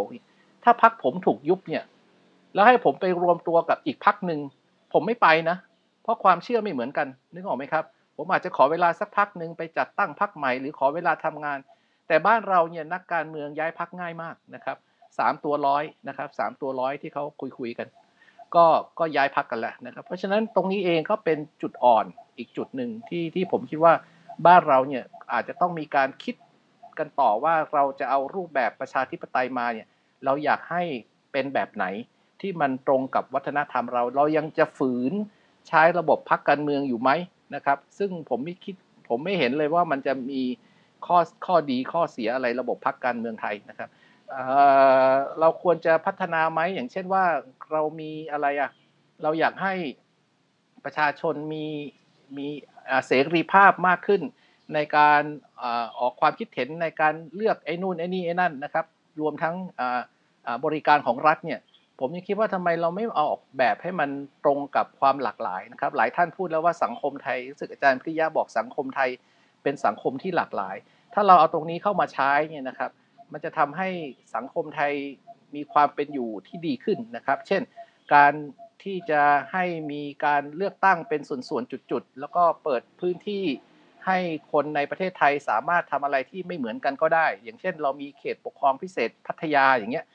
ถ้าพักผมถูกยุบเนี่ย แล้วให้ผมไปรวมตัวกับอีกพักหนึ่งผมไม่ไปนะ เพราะความเชื่อไม่เหมือนกัน นึกออกไหมครับ ผมอาจจะขอเวลาสักพักหนึ่งไปจัดตั้งพักใหม่ หรือขอเวลาทำงาน แต่บ้านเราเนี่ยนักการเมืองย้ายพักง่ายมากนะครับสามตัวร้อยนะครับสามตัวร้อยที่เขาคุยคุยกัน ก็ก็ย้ายพักกันแหล้วนะครับ เพราะฉะนั้นตรงนี้เองก็เป็นจุดอ่อนอีกจุดหนึ่งที่ที่ผมคิดว่าบ้านเราเนี่ยอาจจะต้องมีการคิด กันต่อว่าเราจะเอารูปแบบประชาธิปไตยมาเนี่ยเราอยากให้เป็นแบบไหนที่มันตรงกับวัฒนธรรมเรา เรายังจะฝืนใช้ระบบพักการเมืองอยู่ไหมนะครับ ซึ่งผมไม่คิดผมไม่เห็นเลยว่ามันจะมีข้อข้อดีข้อเสียอะไรระบบพักการเมืองไทยนะครับเราควรจะพัฒนาไหมอย่างเช่นว่าเรามีอะไรอะเราอยากให้ประชาชนมีมีเสรีภาพมากขึ้น ในการออกความคิดเห็นในการเลือกไอ้นู่นไอ้นี่ไอ้นั่นนะครับ รวมทั้งบริการของรัฐเนี่ยผมยังคิดว่าทำไมเราไม่เอาออกแบบให้มันตรงกับความหลากหลายนะครับ หลายท่านพูดแล้วว่าสังคมไทยรู้สึกอาจารย์พิยาบอกสังคมไทยเป็นสังคมที่หลากหลาย ถ้าเราเอาตรงนี้เข้ามาใช้เนี่ยนะครับ มันจะทำให้สังคมไทยมีความเป็นอยู่ที่ดีขึ้นนะครับ เช่น การที่จะให้มีการเลือกตั้งเป็นส่วนๆจุดๆ แล้วก็เปิดพื้นที่ ให้คนในประเทศไทยสามารถทำอะไรที่ไม่เหมือนกันก็ได้ อย่างเช่น เรามีเขตปกครองพิเศษพัทยาอย่างเงี้ย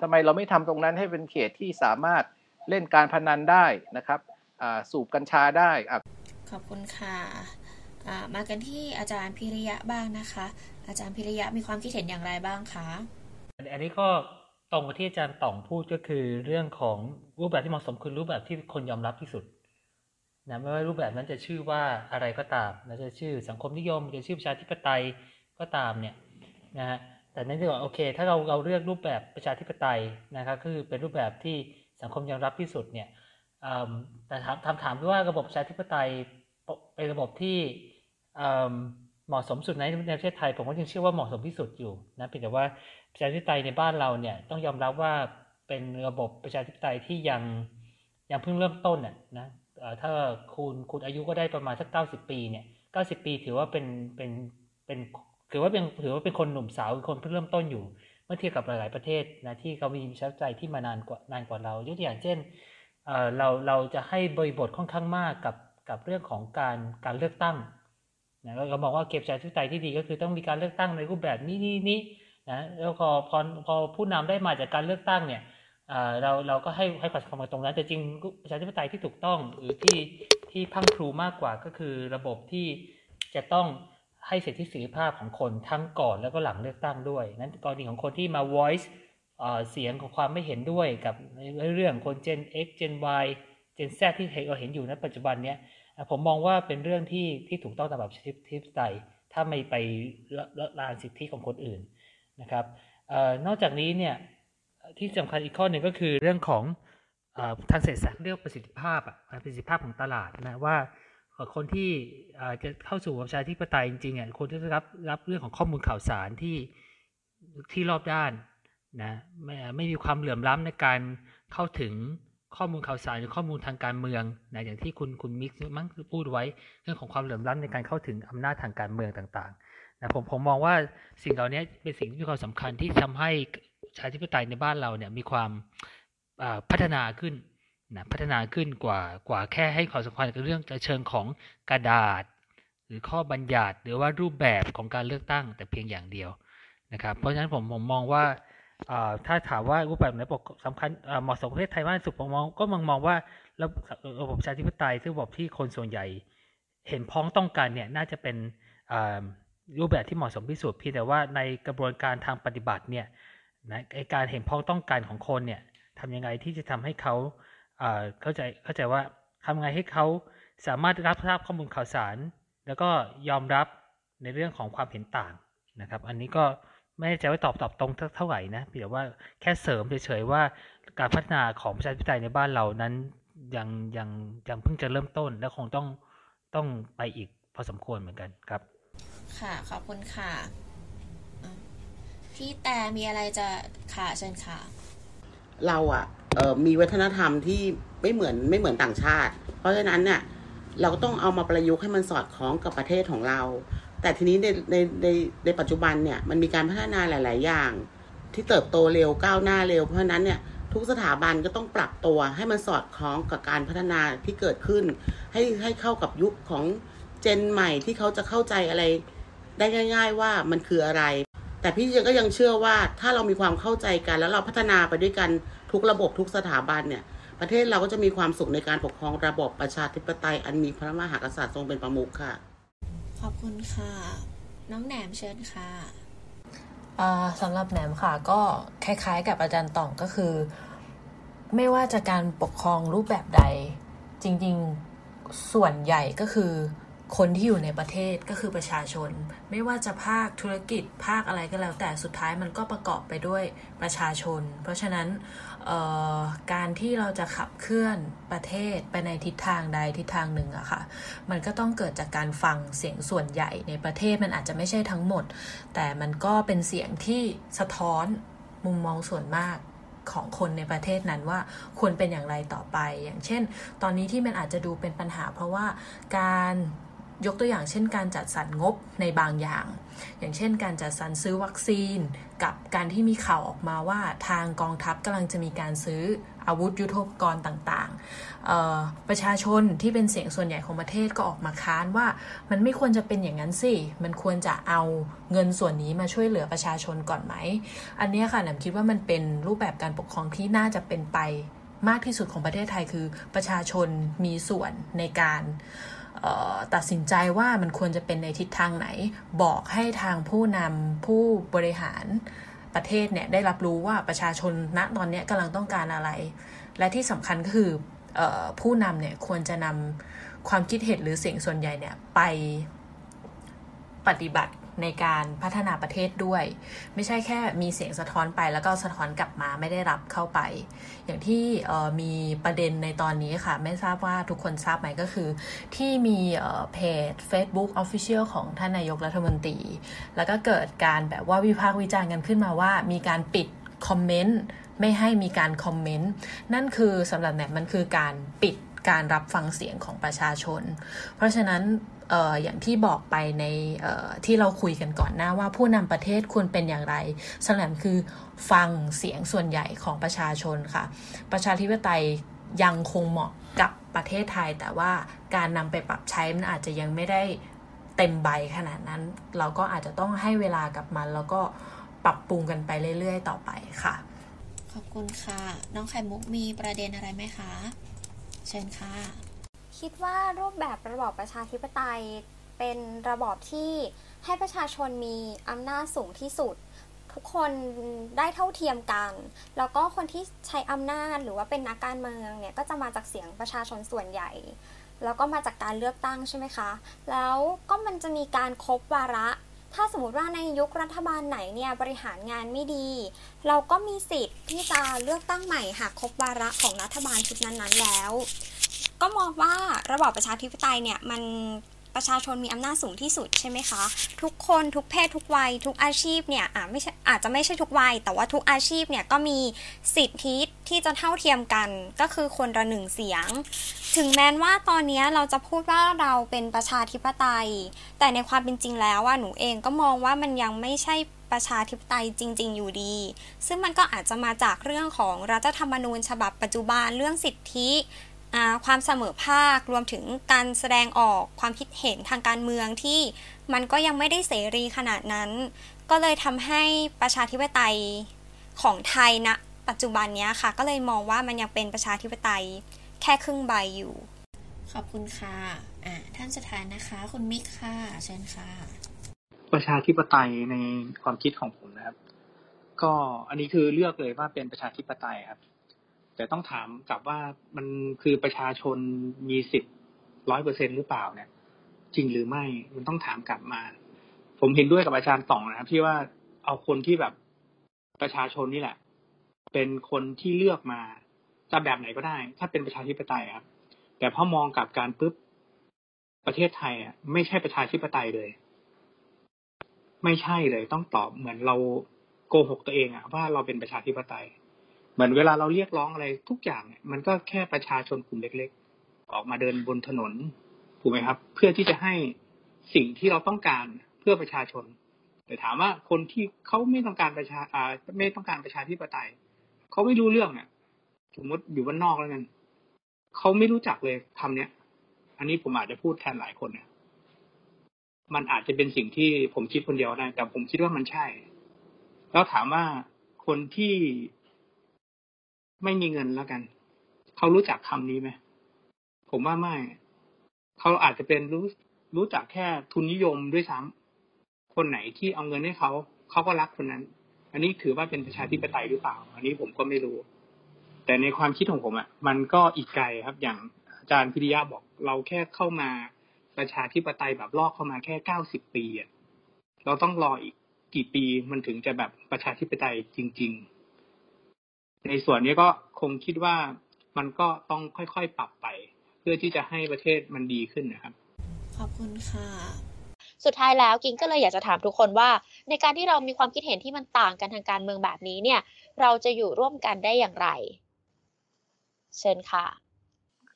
ทำไมเราไม่ทำตรงนั้นให้เป็นเขตที่สามารถเล่นการพนันได้นะครับสูบกัญชาได้ขอบคุณค่ะมากันที่อาจารย์พิริยะบ้างนะคะ อาจารย์พิริยะมีความคิดเห็นอย่างไรบ้างคะอันนี้ก็ตรงกับที่อาจารย์ต่องพูดก็คือเรื่องของรูปแบบที่เหมาะสมคือรูปแบบที่คนยอมรับที่สุด นะไม่ว่ารูปแบบนั้นจะชื่อว่าอะไรก็ตามนะจะชื่อสังคมนิยมจะชื่อประชาธิปไตยก็ตามเนี่ยนะฮะแต่นั่นคือโอเค ถ้าเราเราเลือกรูปแบบประชาธิปไตยนะครับคือเป็นรูปแบบที่สังคมยอมรับที่สุดเนี่ยแต่ถามถามถามว่าระบบประชาธิปไตยเป็นระบบที่เหมาะสมสุดในในประเทศไทยผมก็ยังเชื่อว่าเหมาะสมที่สุดอยู่นะเพียงแต่ว่าประชาธิปไตยในบ้านเราเนี่ยต้องยอมรับว่าเป็นระบบประชาธิปไตยที่ยังยังเพิ่งเริ่มต้นน่ะนะ ถ้าคุณคุณอายุก็ได้ประมาณสักเก้าสิบปีเนี่ยเก้าสิบปีถือว่าเป็นเป็นเป็นถือว่าเป็นถือว่าเป็นคนหนุ่มสาวคนเพิ่งเริ่มต้นอยู่ เมื่อเทียบกับหลาย ๆประเทศนะที่เขามีประชาธิปไตยที่มานานกว่านานกว่าเรา ยกตัวอย่างเช่นเราเราจะให้บริบทค่อนข้างมากกับกับเรื่องของการการเลือกตั้งนะเราบอกว่าเก็บใจทุกใจที่ดีก็คือต้องมีการเลือกตั้งในรูปแบบนี้นี้นี้นะแล้วพอพอพอผู้นำได้มาจากการเลือกตั้งเนี่ย เราเราก็ให้ให้ความสำคัญตรงนั้น แต่จริงประชาธิปไตยที่ถูกต้องหรือที่ที่พังครูมากกว่าก็คือระบบที่จะต้องให้สิทธิเสรีภาพของคนทั้งก่อนแล้วก็หลังเลือกตั้งด้วยนั้นกรณีของคนที่มา voice เสียงของความไม่เห็นด้วยกับเรื่องคน Gen X Gen Y Gen Z ที่เราเห็นอยู่ในปัจจุบันเนี้ยผมมองว่าเป็นเรื่องที่ที่ถูกต้องตามแบบชิปทิปไตถ้าไม่ไปละลานสิทธิของคนอื่นนะครับนอกจากนี้เนี่ย ที่สำคัญอีกข้อหนึ่งก็คือเรื่องของทางเศรษฐศาสตร์เรื่องประสิทธิภาพอะประสิทธิภาพของตลาดนะว่าคนที่จะเข้าสู่ประชาธิปไตยจริงๆเนี่ยคนที่รับรับเรื่องของข้อมูลข่าวสารที่ที่รอบด้านนะไม่ไม่มีความเหลื่อมล้ำในการเข้าถึงข้อมูลข่าวสารหรือข้อมูลทางการเมืองนะอย่างที่คุณคุณมิกซ์มั้งพูดไว้เรื่องของความเหลื่อมล้ำในการเข้าถึงอำนาจทางการเมืองต่างๆนะผมผมมองว่าสิ่งเหล่านี้เป็นสิ่งที่มีความสำคัญที่ทำให้ ชาธิปไตยในบ้านเราเนี่ยมีความพัฒนาขึ้นนะพัฒนาขึ้นกว่ากว่าแค่ให้ความสำคัญกับเรื่องเชิงของกระดาษ หรือข้อบัญญัติหรือว่ารูปแบบของการเลือกตั้งแต่เพียงอย่างเดียวนะครับเพราะฉะนั้นผมผมมองว่าถ้าถามว่ารูปแบบไหนสำคัญเหมาะสมประเทศไทยมากที่สุดผมมองก็มองมองว่าระบบประชาธิปไตยซึ่งระบบที่คนส่วนใหญ่ เห็นพ้องต้องการเนี่ยน่าจะเป็นรูปแบบที่เหมาะสมที่สุดเพียงแต่ว่าในกระบวนการทางปฏิบัติเนี่ย นะการเห็นพ้องต้องการของคนเนี่ยทำยังไงที่จะทำให้เขาเข้าใจเข้าใจว่าทำไงให้เขาสามารถรับทราบข้อมูลข่าวสาร แล้วก็ยอมรับในเรื่องของความเห็นต่างนะครับ อันนี้ก็ไม่แน่ใจว่าตอบตอบตรงเท่าไหร่นะเพียงว่าแค่เสริมเฉยๆว่าการพัฒนาของประชาธิปไตยในบ้านเรานั้นยังยังยังเพิ่งจะเริ่มต้นและคงต้องต้องไปอีกพอสมควรเหมือนกันครับ ค่ะ ขอบคุณค่ะ พี่แต่มีอะไรจะค่ะเชิญค่ะ เราอะเออมีวัฒนธรรมที่ไม่เหมือนไม่เหมือนต่างชาติ เพราะฉะนั้นเนี่ยเราก็ต้องเอามาประยุกต์ให้มันสอดคล้องกับประเทศของเรา แต่ทีนี้ในในในในปัจจุบันเนี่ยมันมีการพัฒนาหลาย ๆ อย่าง ที่เติบโตเร็วก้าวหน้าเร็ว เพราะฉะนั้นเนี่ยทุกสถาบันก็ต้องปรับตัวให้มันสอดคล้องกับการพัฒนาที่เกิดขึ้น ให้ให้เข้ากับยุคของเจนใหม่ที่เขาจะเข้าใจอะไร ได้ง่าย ๆ ว่ามันคืออะไร แต่พี่ยังก็ยังเชื่อว่าถ้าเรามีความเข้าใจกัน แล้วเราพัฒนาไปด้วยกันทุกระบบทุกสถาบันเนี่ย ประเทศเราก็จะมีความสุขในการปกครองระบบประชาธิปไตยอันมีพระมหากษัตริย์ทรงเป็นประมุขค่ะ ขอบคุณค่ะ น้องแหนมเชิญค่ะสำหรับแหนมค่ะก็คล้ายๆ กับอาจารย์ต่องก็คือ ไม่ว่าจะการปกครองรูปแบบใด จริงๆส่วนใหญ่ก็คือ คนที่อยู่ในประเทศก็คือประชาชน ไม่ว่าจะภาคธุรกิจภาคอะไรก็แล้ว แต่สุดท้ายมันก็ประกอบไปด้วยประชาชน เพราะฉะนั้นการที่เราจะขับเคลื่อนประเทศไปในทิศทางใดทิศทางหนึ่งอะค่ะ มันก็ต้องเกิดจากการฟังเสียงส่วนใหญ่ในประเทศมันอาจจะไม่ใช่ทั้งหมด แต่มันก็เป็นเสียงที่สะท้อนมุมมองส่วนมากของคนในประเทศนั้นว่าควรเป็นอย่างไรต่อไป อย่างเช่น ตอนนี้ที่มันอาจจะดูเป็นปัญหา เพราะว่าการ ยกตัวอย่างเช่นการจัดสรรงบในบางอย่าง อย่างเช่นการจัดสรรซื้อวัคซีน กับการที่มีข่าวออกมาว่าทางกองทัพกำลังจะมีการซื้ออาวุธยุโทโธปกรณ์ต่างๆ ประชาชนที่เป็นเสียงส่วนใหญ่ของประเทศก็ออกมาค้านว่ามันไม่ควรจะเป็นอย่างนั้นสิ มันควรจะเอาเงินส่วนนี้มาช่วยเหลือประชาชนก่อนไหม อันนี้ค่ะหนำคิดว่ามันเป็นรูปแบบการปกครองที่น่าจะเป็นไปมากที่สุดของประเทศไทยคือประชาชนมีส่วนในการ ตัดสินใจว่ามันควรจะเป็นในทิศทางไหน บอกให้ทางผู้นำผู้บริหารประเทศเนี่ยได้รับรู้ว่าประชาชนณตอนนี้กำลังต้องการอะไร และที่สำคัญก็คืออผู้นำเนี่ยควรจะนำความคิดเห็นหรือเสียงส่วนใหญ่เนี่ยไปปฏิบัติ ในการพัฒนาประเทศด้วย ไม่ใช่แค่มีเสียงสะท้อนไปแล้วก็สะท้อนกลับมาไม่ได้รับเข้าไป อย่างที่มีประเด็นในตอนนี้ค่ะ ไม่ทราบว่าทุกคนทราบไหมก็คือ ที่มีเพจ Facebook Official ของท่านนายกรัฐมนตรี แล้วก็เกิดการแบบว่าวิพากษ์วิจารณ์กันขึ้นมาว่า มีการปิดคอมเมนต์ไม่ให้มีการคอมเมนต์นั่นคือสำหรับแหนมันคือการปิดการรับฟังเสียงของประชาชน เพราะฉะนั้น ออย่างที่บอกไปในที่เราคุยกันก่อนหน้าว่าผู้นำประเทศควรเป็นอย่างไรสลัมคือฟังเสียงส่วนใหญ่ของประชาชนค่ะ ประชาธิปไตยยังคงเหมาะกับประเทศไทย แต่ว่าการนำไปปรับใช้มันอาจจะยังไม่ได้เต็มใบขนาดนั้น เราก็อาจจะต้องให้เวลากับมัน แล้วก็ปรับปรุงกันไปเรื่อย ๆ ต่อไปค่ะ ขอบคุณค่ะ น้องไข่มุกมีประเด็นอะไรไหมคะ เชิญค่ะ คิดว่ารูปแบบระบอบประชาธิปไตย เป็นระบอบที่ให้ประชาชนมีอำนาจสูงที่สุด ทุกคนได้เท่าเทียมกัน แล้วก็คนที่ใช้อำนาจหรือว่าเป็นนักการเมืองเนี่ยก็จะมาจากเสียงประชาชนส่วนใหญ่ แล้วก็มาจากการเลือกตั้งใช่ไหมคะ แล้วก็มันจะมีการครบวาระถ้าสมมติว่าในยุครัฐบาลไหนเนี่ยบริหารงานไม่ดี เราก็มีสิทธิ์ที่จะเลือกตั้งใหม่หากครบวาระของรัฐบาลชุดนั้นๆแล้ว ก็มองว่าระบอบประชาธิปไตยเนี่ยมันประชาชนมีอำนาจสูงที่สุดใช่ไหมคะ ทุกคนทุกเพศทุกวัย ทุกอาชีพเนี่ยอาจไม่อาจจะไม่ใช่ทุกวัย แต่ว่าทุกอาชีพเนี่ยก็มีสิทธิที่จะเท่าเทียมกัน ก็คือคนละหนึ่งเสียง ถึงแม้ว่าตอนนี้เราจะพูดว่าเราเป็นประชาธิปไตย แต่ในความเป็นจริงแล้วว่าหนูเองก็มองว่ามันยังไม่ใช่ประชาธิปไตยจริง ๆ อยู่ดี ซึ่งมันก็อาจจะมาจากเรื่องของรัฐธรรมนูญฉบับปัจจุบันเรื่องสิทธิ ความเสมอภาครวมถึงการแสดงออกความคิดเห็นทางการเมืองที่มันก็ยังไม่ได้เสรีขนาดนั้น ก็เลยทำให้ประชาธิปไตยของไทยณนะปัจจุบันนี้ค่ะ ก็เลยมองว่ามันยังเป็นประชาธิปไตยแค่ครึ่งใบอยู่ ขอบคุณค่ะอ่าท่านสุดท้ายนะคะ คุณมิกค่ะเชิญค่ะ ประชาธิปไตยในความคิดของผมนะครับ ก็อันนี้คือเลือกเลยว่าเป็นประชาธิปไตยครับ แต่ต้องถามกลับว่ามันคือประชาชนมีสิทธิ์ร้อยเปอร์เซ็นหรือเปล่าเนี่ย จริงหรือไม่มันต้องถามกลับมา ผมเห็นด้วยกับอาจารย์ต่องนะครับ ที่ว่าเอาคนที่แบบประชาชนนี่แหละ เป็นคนที่เลือกมาจะแบบไหนก็ได้ ถ้าเป็นประชาธิปไตยครับ แต่พอมองกลับการปุ๊บประเทศไทยอะไม่ใช่ประชาธิปไตยเลย ไม่ใช่เลย ต้องตอบเหมือนเราโกหกตัวเองอะว่าเราเป็นประชาธิปไตย เหมือนเวลาเราเรียกร้องอะไรทุกอย่างเนี่ยมันก็แค่ประชาชนกลุ่มเล็ก ๆ ออกมาเดินบนถนนถูกไหมครับ เพื่อที่จะให้สิ่งที่เราต้องการเพื่อประชาชน แต่ถามว่าคนที่เขาไม่ต้องการประชาอ่าไม่ต้องการประชาธิปไตยเขาไม่รู้เรื่องอะสมมติอยู่บ้านนอกแล้วกันเขาไม่รู้จักเลยคำเนี้ย อันนี้ผมอาจจะพูดแทนหลายคนเนี่ยมันอาจจะเป็นสิ่งที่ผมคิดคนเดียวได้แต่ผมคิดว่ามันใช่ แล้วถามว่าคนที่ ไม่มีเงินแล้วกัน เขารู้จักคำนี้ไหมผมว่าไม่ เขาอาจจะเป็นรู้รู้จักแค่ทุนนิยมด้วยซ้ำคนไหนที่เอาเงินให้เขา เขาก็รักคนนั้น อันนี้ถือว่าเป็นประชาธิปไตยหรือเปล่า อันนี้ผมก็ไม่รู้ แต่ในความคิดของผมอะ มันก็อีกไกลครับ อย่างอาจารย์พิริยะบอกเราแค่เข้ามาประชาธิปไตยแบบลอกเข้ามาแค่เก้าสิบปีอะ เราต้องรออีกกี่ปีมันถึงจะแบบประชาธิปไตยจริง ๆ ในส่วนนี้ก็คงคิดว่ามันก็ต้องค่อยๆปรับไป เพื่อที่จะให้ประเทศมันดีขึ้นนะครับ ขอบคุณค่ะ สุดท้ายแล้วกิงก็เลยอยากจะถามทุกคนว่า ในการที่เรามีความคิดเห็นที่มันต่างกันทางการเมืองแบบนี้เนี่ย เราจะอยู่ร่วมกันได้อย่างไร เชิญค่ะ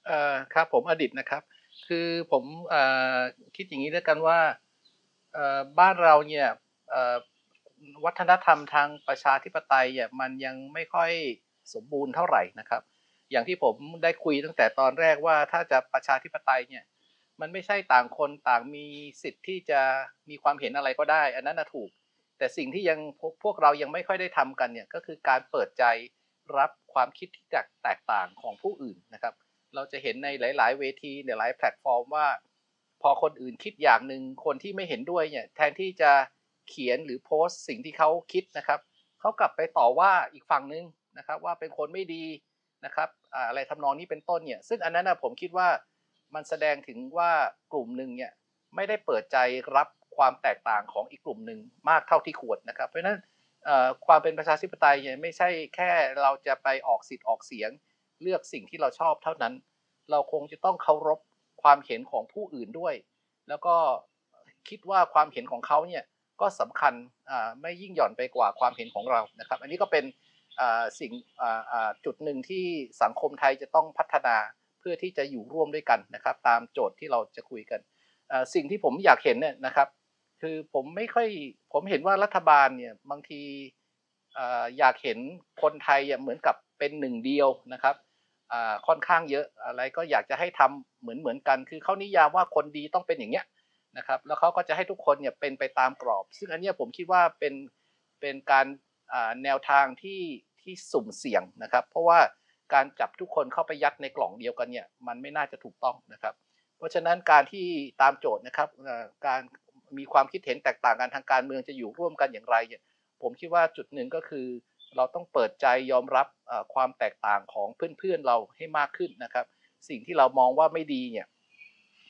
เอ่อครับผมอดิตนะครับ คือผมเอ่อคิดอย่างนี้ด้วยกันว่าเอ่อบ้านเราเนี่ยเอ่อ วัฒนธรรมทางประชาธิปไตยเนี่ยมันยังไม่ค่อยสมบูรณ์เท่าไหร่นะครับ อย่างที่ผมได้คุยตั้งแต่ตอนแรกว่าถ้าจะประชาธิปไตยเนี่ยมันไม่ใช่ต่างคนต่างมีสิทธิ์ที่จะมีความเห็นอะไรก็ได้ อันนั้นนะถูก แต่สิ่งที่ยังพวกพวกเรายังไม่ค่อยได้ทำกันเนี่ยก็คือการเปิดใจรับความคิดที่แตกต่างของผู้อื่นนะครับ เราจะเห็นในหลาย ๆ เวทีในหลายแพลตฟอร์มว่า พอคนอื่นคิดอย่างหนึ่งคนที่ไม่เห็นด้วยเนี่ยแทนที่จะ เขียนหรือโพสต์สิ่งที่เขาคิดนะครับเขากลับไปต่อว่าอีกฝั่งนึงนะครับว่าเป็นคนไม่ดีนะครับอะไรทำนองนี้เป็นต้นเนี่ยซึ่งอันนั้นนะผมคิดว่ามันแสดงถึงว่ากลุ่มหนึ่งเนี่ยไม่ได้เปิดใจรับความแตกต่างของอีกกลุ่มหนึ่งมากเท่าที่ควรนะครับ เพราะฉะนั้นความเป็นประชาธิปไตยเนี่ยไม่ใช่แค่เราจะไปออกสิทธิ์ออกเสียง เลือกสิ่งที่เราชอบเท่านั้น เราคงจะต้องเคารพความเห็นของผู้อื่นด้วย แล้วก็คิดว่าความเห็นของเขาเนี่ย ก็สำคัญไม่ยิ่งหย่อนไปกว่าความเห็นของเรานะครับ อันนี้ก็เป็นสิ่งจุดหนึ่งที่สังคมไทยจะต้องพัฒนาเพื่อที่จะอยู่ร่วมด้วยกันนะครับ ตามโจทย์ที่เราจะคุยกันสิ่งที่ผมอยากเห็นเนี่ยนะครับ คือผมไม่ค่อยผมเห็นว่ารัฐบาลเนี่ยบางทีอยากเห็นคนไทยเหมือนกับเป็นหนึ่งเดียวนะครับค่อนข้างเยอะอะไรก็อยากจะให้ทำเหมือนเหมือนกัน คือเขานิยามว่าคนดีต้องเป็นอย่างเงี้ย นะครับแล้วเขาก็จะให้ทุกคนเนี่ยเป็นไปตามกรอบ ซึ่งอันนี้ผมคิดว่าเป็นเป็นการแนวทางที่ที่สุ่มเสี่ยงนะครับ เพราะว่าการจับทุกคนเข้าไปยัดในกล่องเดียวกันเนี่ยมันไม่น่าจะถูกต้องนะครับ เพราะฉะนั้นการที่ตามโจทย์นะครับการมีความคิดเห็นแตกต่างกันทางการเมืองจะอยู่ร่วมกันอย่างไรเนี่ยผมคิดว่าจุดหนึ่งก็คือ เราต้องเปิดใจยอมรับความแตกต่างของเพื่อนๆเราให้มากขึ้นนะครับ สิ่งที่เรามองว่าไม่ดีเนี่ย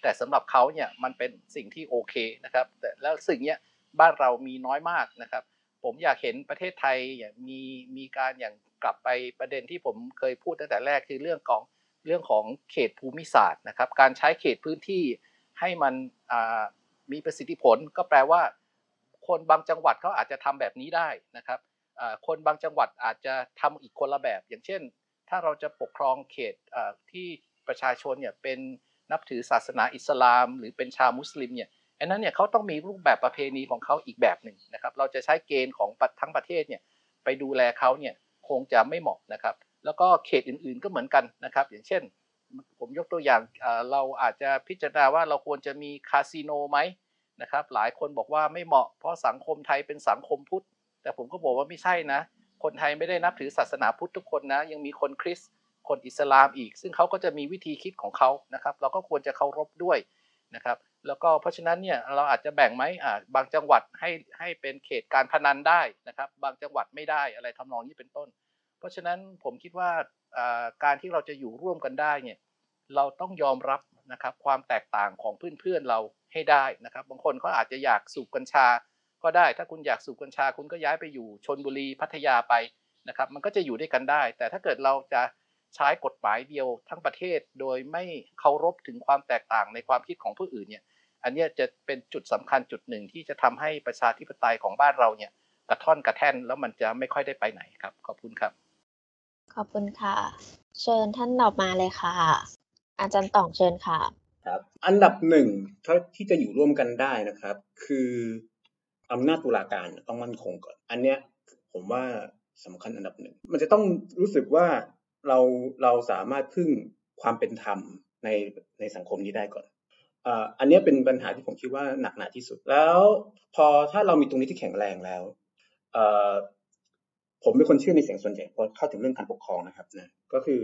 แต่สำหรับเขาเนี่ยมันเป็นสิ่งที่โอเคนะครับแต่แล้วสิ่งเนี้ยบ้านเรามีน้อยมากนะครับ ผมอยากเห็นประเทศไทยอย่างมีมีการอย่างกลับไปประเด็นที่ผมเคยพูดตั้งแต่แรกคือเรื่องของเรื่องของเขตภูมิศาสตร์นะครับ การใช้เขตพื้นที่ให้มันมีประสิทธิผลก็แปลว่า คนบางจังหวัดเขาอาจจะทำแบบนี้ได้นะครับคนบางจังหวัดอาจจะทำอีกคนละแบบ อย่างเช่น ถ้าเราจะปกครองเขตที่ประชาชนเนี่ยเป็น นับถือศาสนาอิสลาม หรือเป็นชาวมุสลิมเนี่ยอันนั้นเนี่ยเขาต้องมีรูปแบบประเพณีของเขาอีกแบบหนึ่งนะครับ เราจะใช้เกณฑ์ของทั้งประเทศเนี่ยไปดูแลเขาเนี่ยคงจะไม่เหมาะนะครับ แล้วก็เขตอื่นๆก็เหมือนกันนะครับ อย่างเช่น ผมยกตัวอย่างเราอาจจะพิจารณาว่าเราควรจะมีคาสิโนไหมนะครับ หลายคนบอกว่าไม่เหมาะเพราะสังคมไทยเป็นสังคมพุทธ แต่ผมก็บอกว่าไม่ใช่นะ คนไทยไม่ได้นับถือศาสนาพุทธทุกคนนะ ยังมีคนคริสต์ คนอิสลามอีก ซึ่งเขาก็จะมีวิธีคิดของเขานะครับ เราก็ควรจะเคารพด้วยนะครับแล้วก็เพราะฉะนั้นเนี่ยเราอาจจะแบ่งไหมอ่าบางจังหวัดให้ให้เป็นเขตการพนันได้นะครับ บางจังหวัดไม่ได้อะไรทำนองนี้เป็นต้น เพราะฉะนั้นผมคิดว่าการที่เราจะอยู่ร่วมกันได้เนี่ยเราต้องยอมรับนะครับความแตกต่างของเพื่อนๆเราให้ได้นะครับ บางคนเขาอาจจะอยากสูบกัญชาก็ได้ ถ้าคุณอยากสูบกัญชา คุณก็ย้ายไปอยู่ชนบุรีพัทยาไปนะครับ มันก็จะอยู่ด้วยกันได้ แต่ถ้าเกิดเราจะ ใช้กฎหมายเดียวทั้งประเทศ โดยไม่เคารพถึงความแตกต่างในความคิดของผู้อื่นเนี่ย อันนี้จะเป็นจุดสำคัญจุดหนึ่งที่จะทำให้ประชาธิปไตยของบ้านเราเนี่ยกระท่อนกระแท่นแล้วมันจะไม่ค่อยได้ไปไหนครับ ขอบคุณครับ ขอบคุณค่ะ เชิญท่านออกมาเลยค่ะ อาจารย์ต่องเชิญค่ะ ครับ อันดับหนึ่งที่จะอยู่ร่วมกันได้นะครับ คืออำนาจตุลาการต้องมั่นคงก่อน อันเนี้ยผมว่าสำคัญอันดับหนึ่ง มันจะต้องรู้สึกว่า เราเราสามารถพึ่งความเป็นธรรมในในสังคมนี้ได้ก่อนอันนี้เป็นปัญหาที่ผมคิดว่าหนักหนาที่สุด แล้วพอถ้าเรามีตรงนี้ที่แข็งแรงแล้วผมเป็นคนเชื่อในเสียงส่วนใหญ่พอเข้าถึงเรื่องการปกครองนะครับนะก็คือ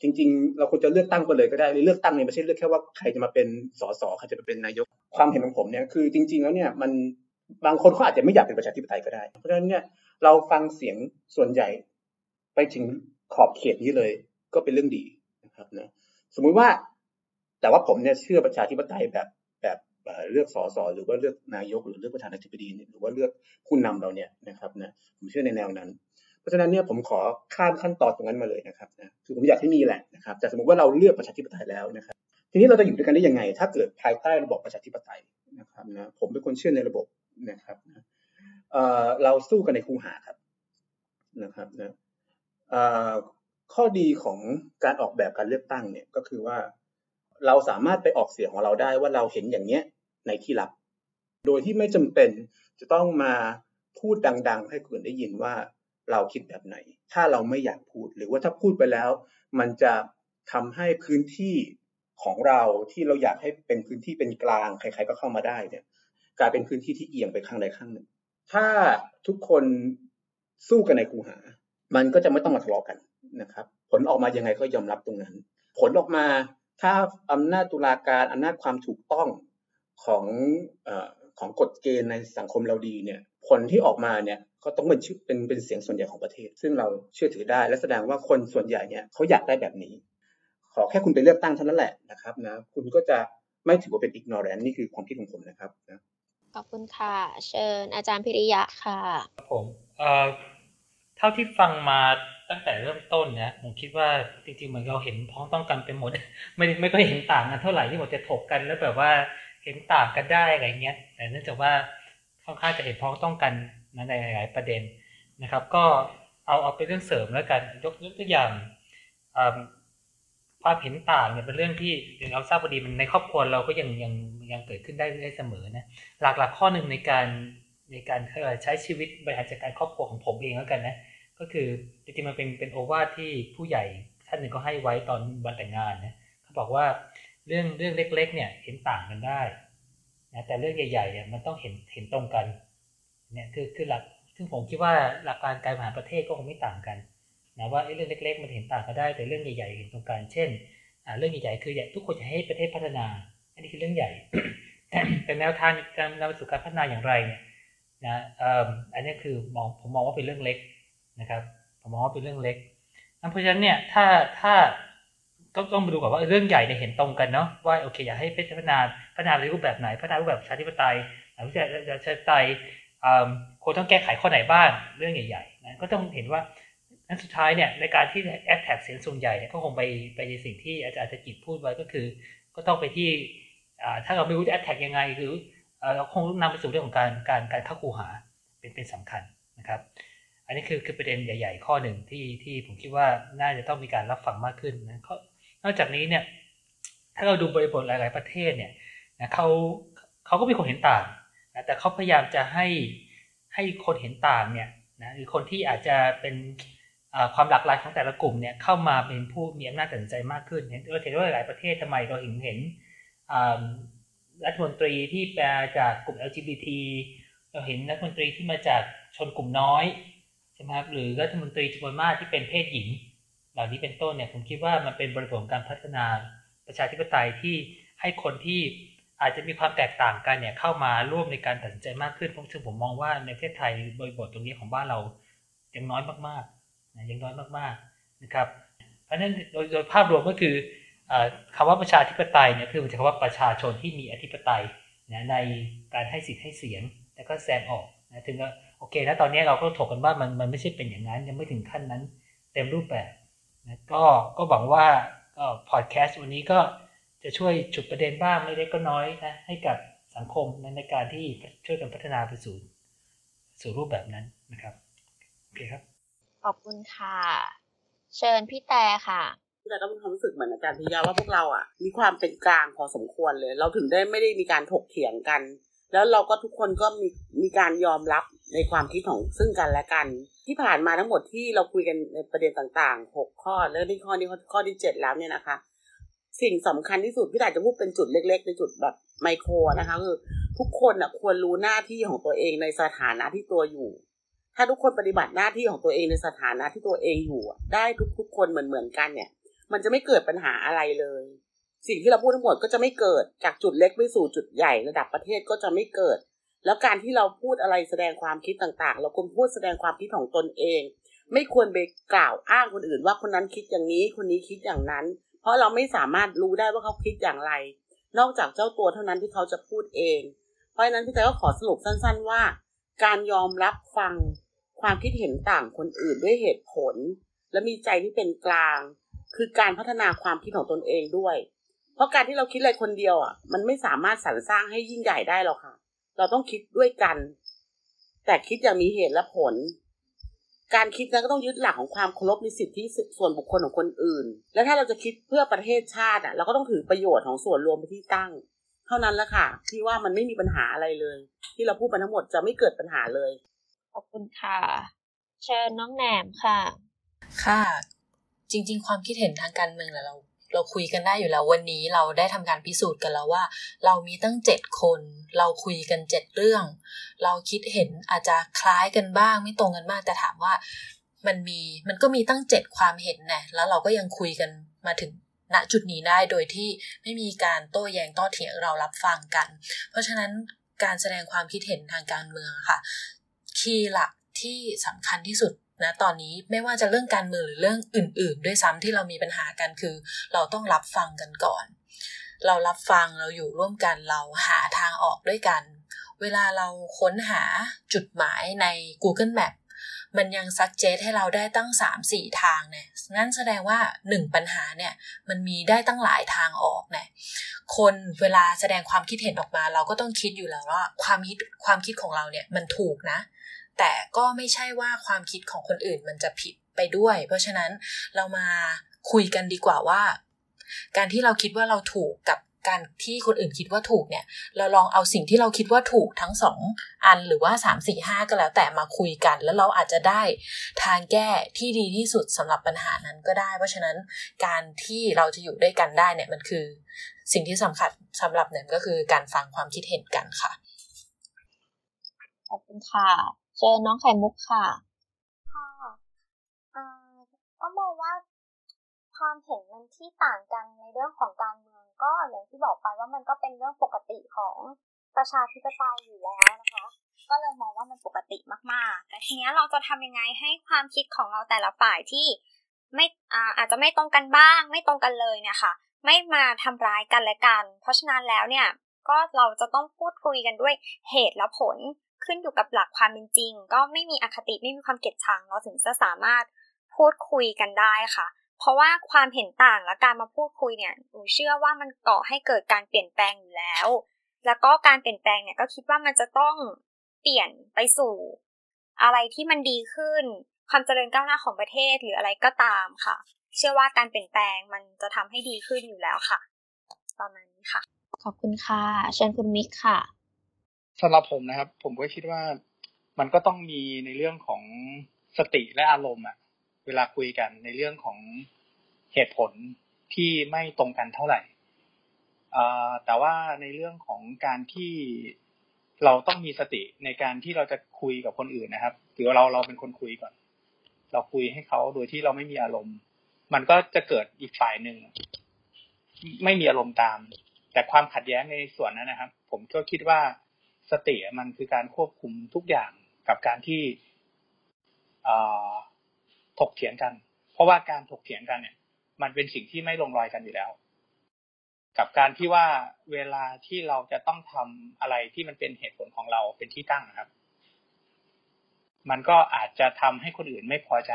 จริง ๆ เราควรจะเลือกตั้งไปเลยก็ได้เลือกตั้งเนี่ยไม่ใช่เลือกแค่ว่าใครจะมาเป็นสสใครจะมาเป็นนายกความเห็นของผมเนี่ยคือจริง ๆ แล้วเนี่ยมันบางคนเขาอาจจะไม่อยากเป็นประชาธิปไตยก็ได้ เพราะฉะนั้นเนี่ยเราฟังเสียงส่วนใหญ่ไปถึง ขอบเขตนี้เลย ก็เป็นเรื่องดีนะครับนะสมมุติว่า แต่ว่าผมเนี่ยเชื่อประชาธิปไตยแบบแบบเลือกสสหรือว่าเลือกนายกหรือเลือกประธานาธิบดีหรือว่าเลือกผู้นำเราเนี่ยนะครับนะผมเชื่อในแนวนั้น เพราะฉะนั้นเนี่ยผมขอข้ามขั้นตอนตรงนั้นมาเลยนะครับนะคือผมอยากให้มีแหละนะครับ แต่สมมติว่าเราเลือกประชาธิปไตยแล้วนะครับ ทีนี้เราจะอยู่ด้วยกันได้ยังไง ถ้าเกิดภายใต้ระบบประชาธิปไตยนะครับนะผมเป็นคนเชื่อในระบบนะครับนะเราสู้กันในคูหาครับนะครับนะ ข้อดีของการออกแบบการเลือกตั้งเนี่ยก็คือว่า เราสามารถไปออกเสียงของเราได้ว่าเราเห็นอย่างเนี้ยในที่ลับ โดยที่ไม่จำเป็นจะต้องมาพูดดัง ๆ ให้คนอื่นได้ยินว่าเราคิดแบบไหน ถ้าเราไม่อยากพูดหรือว่าถ้าพูดไปแล้ว มันจะทำให้พื้นที่ของเราที่เราอยากให้เป็นพื้นที่เป็นกลางใคร ๆ ก็เข้ามาได้เนี่ย กลายเป็นพื้นที่ที่เอียงไปข้างใดข้างหนึ่ง ถ้าทุกคนสู้กันในคูหา มันก็จะไม่ต้องมาทะเลาะกันนะครับ ผลออกมายังไงก็ยอมรับตรงนั้น ผลออกมาถ้าอำนาจตุลาการอำนาจความถูกต้องของอของกฎเกณฑ์ในสังคมเราดีเนี่ย ผลที่ออกมาเนี่ยก็ต้องเป็นเป็นเป็นเสียงส่วนใหญ่ของประเทศ ซึ่งเราเชื่อถือได้ และแสดงว่าคนส่วนใหญ่เนี่ยเขาอยากได้แบบนี้ ขอแค่คุณไปเลือกตั้งเท่านั้นแหละนะครับนะคุณก็จะไม่ถือว่าเป็น ignorant นี่คือความคิดของผมนะครับนะขอบคุณค่ะ เชิญอาจารย์พิริยะค่ะครับผม เท่าที่ฟังมาตั้งแต่เริ่มต้นเนี่ยผมคิดว่าจริงๆเหมือนเราเห็นพ้องต้องกันไปหมด ไม่ไม่ก็เห็นต่างกันเท่าไหร่ที่หมดจะถกกัน แล้วแบบว่าเห็นต่างกันได้อะไรเงี้ย แต่เนื่องจากว่าค่อนข้างจะเห็นพ้องต้องกันในหลายประเด็นนะครับ ก็เอาเอาเป็นเรื่องเสริมแล้วกันยกยกตัวอย่างความเห็นต่างเนี่ยเป็นเรื่องที่ย่างเราทราบพอดีมันในครอบครัวเราก็ยังยังยังเกิดขึ้นได้ได้เสมอนะหลักๆข้อหนึ่งในการในการใช้ชีวิตบริหารจัดการครอบครัวของผมเองแล้วกันนะ ก็คือจริงๆมันเป็นเป็นโอวาทที่ผู้ใหญ่ท่านหนึ่งก็ให้ไว้ตอนวันแต่งงานนะเขาบอกว่าเรื่องเรื่องเล็ก ๆ เนี่ยเห็นต่างกันได้นะแต่เรื่องใหญ่ๆเนี่ยมันต้องเห็นเห็นตรงกันเนี่ยคือคือหลักซึ่งผมคิดว่าหลักการการบริหารประเทศก็คงไม่ต่างกันนะว่าเรื่องเล็ก ๆ มันเห็นต่างกันได้ แต่เรื่องใหญ่ๆเห็นตรงกันเช่นเรื่องใหญ่ๆคือทุกคนจะให้ประเทศพัฒนา อันนี้คือเรื่องใหญ่ แต่แนวทางการนำไปสู่การพัฒนาอย่างไรเนี่ยนะอันนี้คือมองผมมองว่าเป็นเรื่องเล็ก นะครับผมมองว่าเป็นเรื่องเล็กเพราะฉะนั้นเนี่ยถ้าถ้าต้องต้องมาดูก่อนว่าเรื่องใหญ่เนี่ยเห็นตรงกันเนาะว่าโอเคอยากให้พัฒนาพัฒนาในรูปแบบไหนพัฒนารูปแบบประชาธิปไตยประชาธิปไตยคนต้องแก้ไขข้อไหนบ้างเรื่องใหญ่ๆนะก็ต้องเห็นว่าอันสุดท้ายเนี่ยในการที่แอดแท็กเสียงส่วนใหญ่เนี่ยก็คงไปไปในสิ่งที่อาจารย์จิตพูดไว้ก็คือ ก็ต้องไปที่ถ้าเราไม่รู้จะแอดแท็กยังไงหรือเราคงนำไปสู่เรื่องของการการการเข้าคูหาเป็นเป็นสำคัญนะครับ อันนี้คือคือประเด็นใหญ่ ๆ ข้อหนึ่งที่ที่ผมคิดว่าน่าจะต้องมีการรับฟังมากขึ้นนะนอกจากนี้เนี่ยถ้าเราดูบริบทหลาย ๆ ประเทศเนี่ยนะเขาเขาก็มีคนเห็นต่างนะแต่เขาพยายามจะให้ให้คนเห็นต่างเนี่ยนะหรือคนที่อาจจะเป็นความหลากหลายของแต่ละกลุ่มเนี่ยเข้ามาเป็นผู้มีอำนาจตัดสินใจมากขึ้นเห็นเราเห็นว่าหลายประเทศทำไมเราเห็นเห็นรัฐมนตรีที่มาจากกลุ่ม LGBT เราเห็นรัฐมนตรีที่มาจากชนกลุ่มน้อย ช่ไหมครับหรือรัฐมนตรีจำนวนมากที่เป็นเพศหญิง เหล่านี้เป็นต้นเนี่ยผมคิดว่ามันเป็นบริบทการพัฒนาประชาธิปไตยที่ให้คนที่อาจจะมีความแตกต่างกันเนี่ยเข้ามาร่วมในการตัดสินใจมากขึ้นเพราะซึ่งผมมองว่าในประเทศไทยบริบทตรงนี้ของบ้านเรายังน้อยมากๆนะยังน้อยมากๆนะครับ เพราะฉะนั้นโดยโดยภาพรวมก็คือคำว่าประชาธิปไตยเนี่ยคือมันจะคำว่าประชาชนที่มีอธิปไตยนะในการให้สิทธิ์ให้เสียงแล้วก็แสดงออกนะถึง โอเคแล้วตอนนี้เราก็ถกกันว่ามันมันไม่ใช่เป็นอย่างนั้น ยังไม่ถึงขั้นนั้น เต็มรูปแบบนะก็ก็หวังว่าก็พอดแคสต์วันนี้ก็จะช่วยจุดประเด็นบ้างไม่เล็กก็น้อยนะให้กับสังคมในในการที่ช่วยกันพัฒนาไปสู่สู่รูปแบบนั้นนะครับโอเคครับ ขอบคุณค่ะ เชิญพี่แต่ค่ะพี่แต่ก็มีความรู้สึกเหมือนอาจารย์พิยาว่าพวกเราอะมีความเป็นกลางพอสมควรเลย เราถึงได้ไม่ได้มีการถกเถียงกัน แล้วเราก็ทุกคนก็มีมีการยอมรับ ในความคิดของซึ่งกันและกัน ที่ผ่านมาทั้งหมดที่เราคุยกันในประเด็นต่างๆหกข้อแล้วนี่ข้อนี้ข้อที่เจ็ดแล้วเนี่ยนะคะ สิ่งสำคัญที่สุดพี่ต่จะพูดเป็นจุดเล็ก ๆ ในจุดแบบไมโครนะคะคือทุกคนอะควรรู้หน้าที่ของตัวเองในสถานะที่ตัวอยู่ ถ้าทุกคนปฏิบัติหน้าที่ของตัวเองในสถานะที่ตัวเองอยู่ ได้ทุกๆคนเหมือนเหมือนกันเนี่ย มันจะไม่เกิดปัญหาอะไรเลย สิ่งที่เราพูดทั้งหมดก็จะไม่เกิดจากจุดเล็กไปสู่จุดใหญ่ระดับประเทศก็จะไม่เกิด แล้วการที่เราพูดอะไรแสดงความคิดต่างๆ เราควรพูดแสดงความคิดของตนเอง ไม่ควรไปกล่าวอ้างคนอื่น ว่าคนนั้นคิดอย่างนี้ คนนี้คิดอย่างนั้น เพราะเราไม่สามารถรู้ได้ว่าเขาคิดอย่างไร นอกจากเจ้าตัวเท่านั้นที่เขาจะพูดเอง เพราะฉะนั้นพี่แต่ก็ขอสรุปสั้น ๆ ว่า การยอมรับฟังความคิดเห็นต่างคนอื่นด้วยเหตุผล และมีใจที่เป็นกลาง คือการพัฒนาความคิดของตนเองด้วย เพราะการที่เราคิดอะไรคนเดียวอะ มันไม่สามารถสรรสร้างให้ยิ่งใหญ่ได้หรอกค่ะ เราต้องคิดด้วยกัน แต่คิดอย่างมีเหตุและผล การคิดนั้นก็ต้องยึดหลักของความเคารพในสิทธิส่วนบุคคลของคนอื่น และถ้าเราจะคิดเพื่อประเทศชาติอะ เราก็ต้องถือประโยชน์ของส่วนรวมไปที่ตั้ง เท่านั้นแหละค่ะที่ว่ามันไม่มีปัญหาอะไรเลย ที่เราพูดมาทั้งหมดจะไม่เกิดปัญหาเลยขอบคุณค่ะ เชิญน้องแหนมค่ะ ค่ะ จริง ๆ ความคิดเห็นทางการเมืองเรา เราคุยกันได้อยู่แล้ววันนี้เราได้ทำการพิสูจน์กันแล้วว่า เรามีตั้งเจ็ดคน เราคุยกันเจ็ดเรื่อง เราคิดเห็นอาจจะคล้ายกันบ้าง ไม่ตรงกันมากแต่ถามว่ามันมีมันก็มีตั้งเจ็ดความเห็นแน่แล้วเราก็ยังคุยกันมาถึงณจุดนี้ได้โดยที่ไม่มีการโต้แย้งโต้เถียงเรารับฟังกัน เพราะฉะนั้นการแสดงความคิดเห็นทางการเมืองค่ะ คีย์หลักที่สำคัญที่สุด นะตอนนี้ไม่ว่าจะเรื่องการเมืองหรือเรื่องอื่น ๆ ด้วยซ้ำที่เรามีปัญหากันคือ เราต้องรับฟังกันก่อน เรารับฟังเราอยู่ร่วมกันเราหาทางออกด้วยกัน เวลาเราค้นหาจุดหมายใน Google Map มันยังซักเจตให้เราได้ตั้ง 3-4 ทางเนี่ยงั้นแสดงว่า 1 ปัญหาเนี่ย มันมีได้ตั้งหลายทางออกเนี่ยคนเวลาแสดงความคิดเห็นออกมา เราก็ต้องคิดอยู่แล้วว่าความคิดความคิดของเราเนี่ยมันถูกนะ แต่ก็ไม่ใช่ว่าความคิดของคนอื่นมันจะผิดไปด้วย เพราะฉะนั้นเรามาคุยกันดีกว่าว่า การที่เราคิดว่าเราถูกกับการที่คนอื่นคิดว่าถูกเนี่ย เราลองเอาสิ่งที่เราคิดว่าถูกทั้งสองอันหรือว่าสามสี่ห้าก็แล้วแต่มาคุยกัน แล้วเราอาจจะได้ทางแก้ที่ดีที่สุดสำหรับปัญหานั้นก็ได้ เพราะฉะนั้นการที่เราจะอยู่ด้วยกันได้เนี่ยมันคือ สิ่งที่สำคัญสำหรับเนี่ยก็คือการฟังความคิดเห็นกันค่ะขอบคุณค่ะ เชิญน้องไข่มุกค่ะ ค่ะอ่าก็มองว่าความเห็นมันที่ต่างกันในเรื่องของการเมืองก็อย่างที่บอกไปว่ามันก็เป็นเรื่องปกติของประชาธิปไตยอยู่แล้วนะคะ ก็เลยมองว่ามันปกติมากๆ แต่ทีนี้เราจะทำยังไงให้ความคิดของเราแต่ละฝ่ายที่ไม่อาอาจจะไม่ตรงกันบ้าง ไม่ตรงกันเลยเนี่ยค่ะ ไม่มาทำร้ายกันและกัน เพราะฉะนั้นแล้วเนี่ยก็เราจะต้องพูดคุยกันด้วยเหตุและผล ขึ้นอยู่กับหลักความเป็นจริง ก็ไม่มีอคติไม่มีความเกลียดชังเราถึงจะสามารถพูดคุยกันได้ค่ะ เพราะว่าความเห็นต่างและการมาพูดคุยเนี่ยหนูเชื่อว่ามันก่อให้เกิดการเปลี่ยนแปลงอยู่แล้ว แล้วก็การเปลี่ยนแปลงเนี่ยก็คิดว่ามันจะต้องเปลี่ยนไปสู่ อะไรที่มันดีขึ้น ความเจริญก้าวหน้าของประเทศหรืออะไรก็ตามค่ะ เชื่อว่าการเปลี่ยนแปลงมันจะทำให้ดีขึ้นอยู่แล้วค่ะ ประมาณนี้ค่ะ ขอบคุณค่ะ เชิญคุณมิกค่ะ สำหรับผมนะครับ ผมก็คิดว่ามันก็ต้องมีในเรื่องของสติและอารมณ์อะเวลาคุยกันในเรื่องของเหตุผลที่ไม่ตรงกันเท่าไหร่แต่ว่าในเรื่องของการที่เราต้องมีสติในการที่เราจะคุยกับคนอื่นนะครับถือว่าเราเราเป็นคนคุยก่อน เราคุยให้เขาโดยที่เราไม่มีอารมณ์ มันก็จะเกิดอีกฝ่ายหนึ่งไม่มีอารมณ์ตาม แต่ความขัดแย้งในส่วนนั้นนะครับ ผมก็คิดว่า สติมันคือการควบคุมทุกอย่างกับการที่ถกเถียงกัน เพราะว่าการถกเถียงกันเนี่ย มันเป็นสิ่งที่ไม่ลงรอยกันอยู่แล้ว กับการที่ว่าเวลาที่เราจะต้องทำอะไรที่มันเป็นเหตุผลของเราเป็นที่ตั้งนะครับ มันก็อาจจะทำให้คนอื่นไม่พอใจ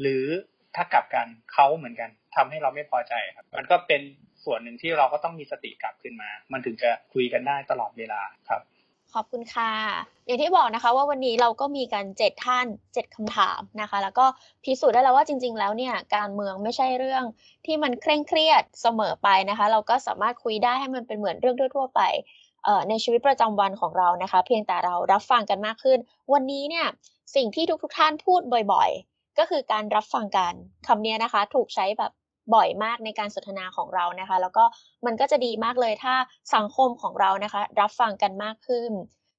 หรือถ้ากลับกันเขาเหมือนกันทำให้เราไม่พอใจครับ มันก็เป็น ส่วนหนึ่งที่เราก็ต้องมีสติกลับขึ้นมา มันถึงจะคุยกันได้ตลอดเวลาครับ ขอบคุณค่ะ อย่างที่บอกนะคะว่าวันนี้เราก็มีกันเจ็ดท่านเจ็ดคำถามนะคะ แล้วก็พิสูจน์ได้แล้วว่าจริง ๆ แล้วเนี่ยการเมืองไม่ใช่เรื่องที่มันเคร่งเครียดเสมอไปนะคะ เราก็สามารถคุยได้ให้มันเป็นเหมือนเรื่องทั่วๆไปในชีวิตประจำวันของเรานะคะ เพียงแต่เรารับฟังกันมากขึ้น วันนี้เนี่ยสิ่งที่ทุกๆท่านพูดบ่อยๆ ก็คือการรับฟังกันคำนี้นะคะ ถูกใช้แบบ บ่อยมากในการสนทนาของเรานะคะ แล้วก็มันก็จะดีมากเลยถ้าสังคมของเรานะคะ รับฟังกันมากขึ้น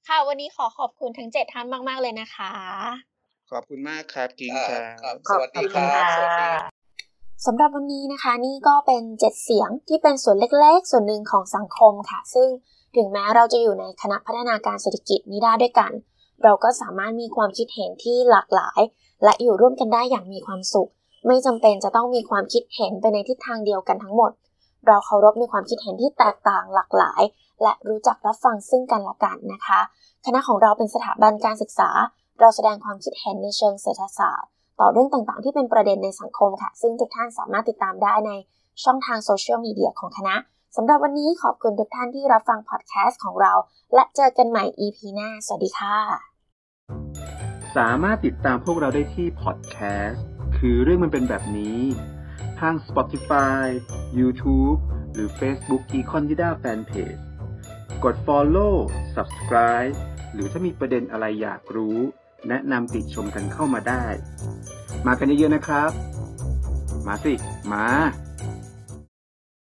ค่ะ วันนี้ขอขอบคุณทั้งเจ็ดท่านมาก ๆ เลยนะคะ ขอบคุณมากครับกิ้งครับสวัสดีครับสวัสดีสำหรับวันนี้นะคะนี่ก็เป็นเจ็ดเสียงที่เป็นส่วนเล็กๆ ส่วนหนึ่งของสังคมค่ะ ซึ่งถึงแม้เราจะอยู่ในคณะพัฒนาการเศรษฐกิจนี้ได้ด้วยกัน เราก็สามารถมีความคิดเห็นที่หลากหลาย และอยู่ร่วมกันได้อย่างมีความสุข ไม่จำเป็นจะต้องมีความคิดเห็นไปในทิศทางเดียวกันทั้งหมด เราเคารพในความคิดเห็นที่แตกต่างหลากหลาย และรู้จักรับฟังซึ่งกันและกันนะคะ คณะของเราเป็นสถาบันการศึกษา เราแสดงความคิดเห็นในเชิงเศรษฐศาสตร์ ต่อเรื่องต่างๆ ที่เป็นประเด็นในสังคมค่ะ ซึ่งทุกท่านสามารถติดตามได้ในช่องทางโซเชียลมีเดียของคณะสำหรับวันนี้ขอบคุณทุกท่านที่รับฟังพอดแคสต์ของเรา และเจอกันใหม่ EP หน้า สวัสดีค่ะ สามารถติดตามพวกเราได้ที่พอดแคสต์ คือเรื่องมันเป็นแบบนี้ ทาง Spotify YouTube หรือ Facebook Econ d i d a Fanpage กด Follow Subscribe หรือถ้ามีประเด็นอะไรอยากรู้ แนะนำติดชมกันเข้ามาได้ มากันเยอะๆนะครับ มาสิ มา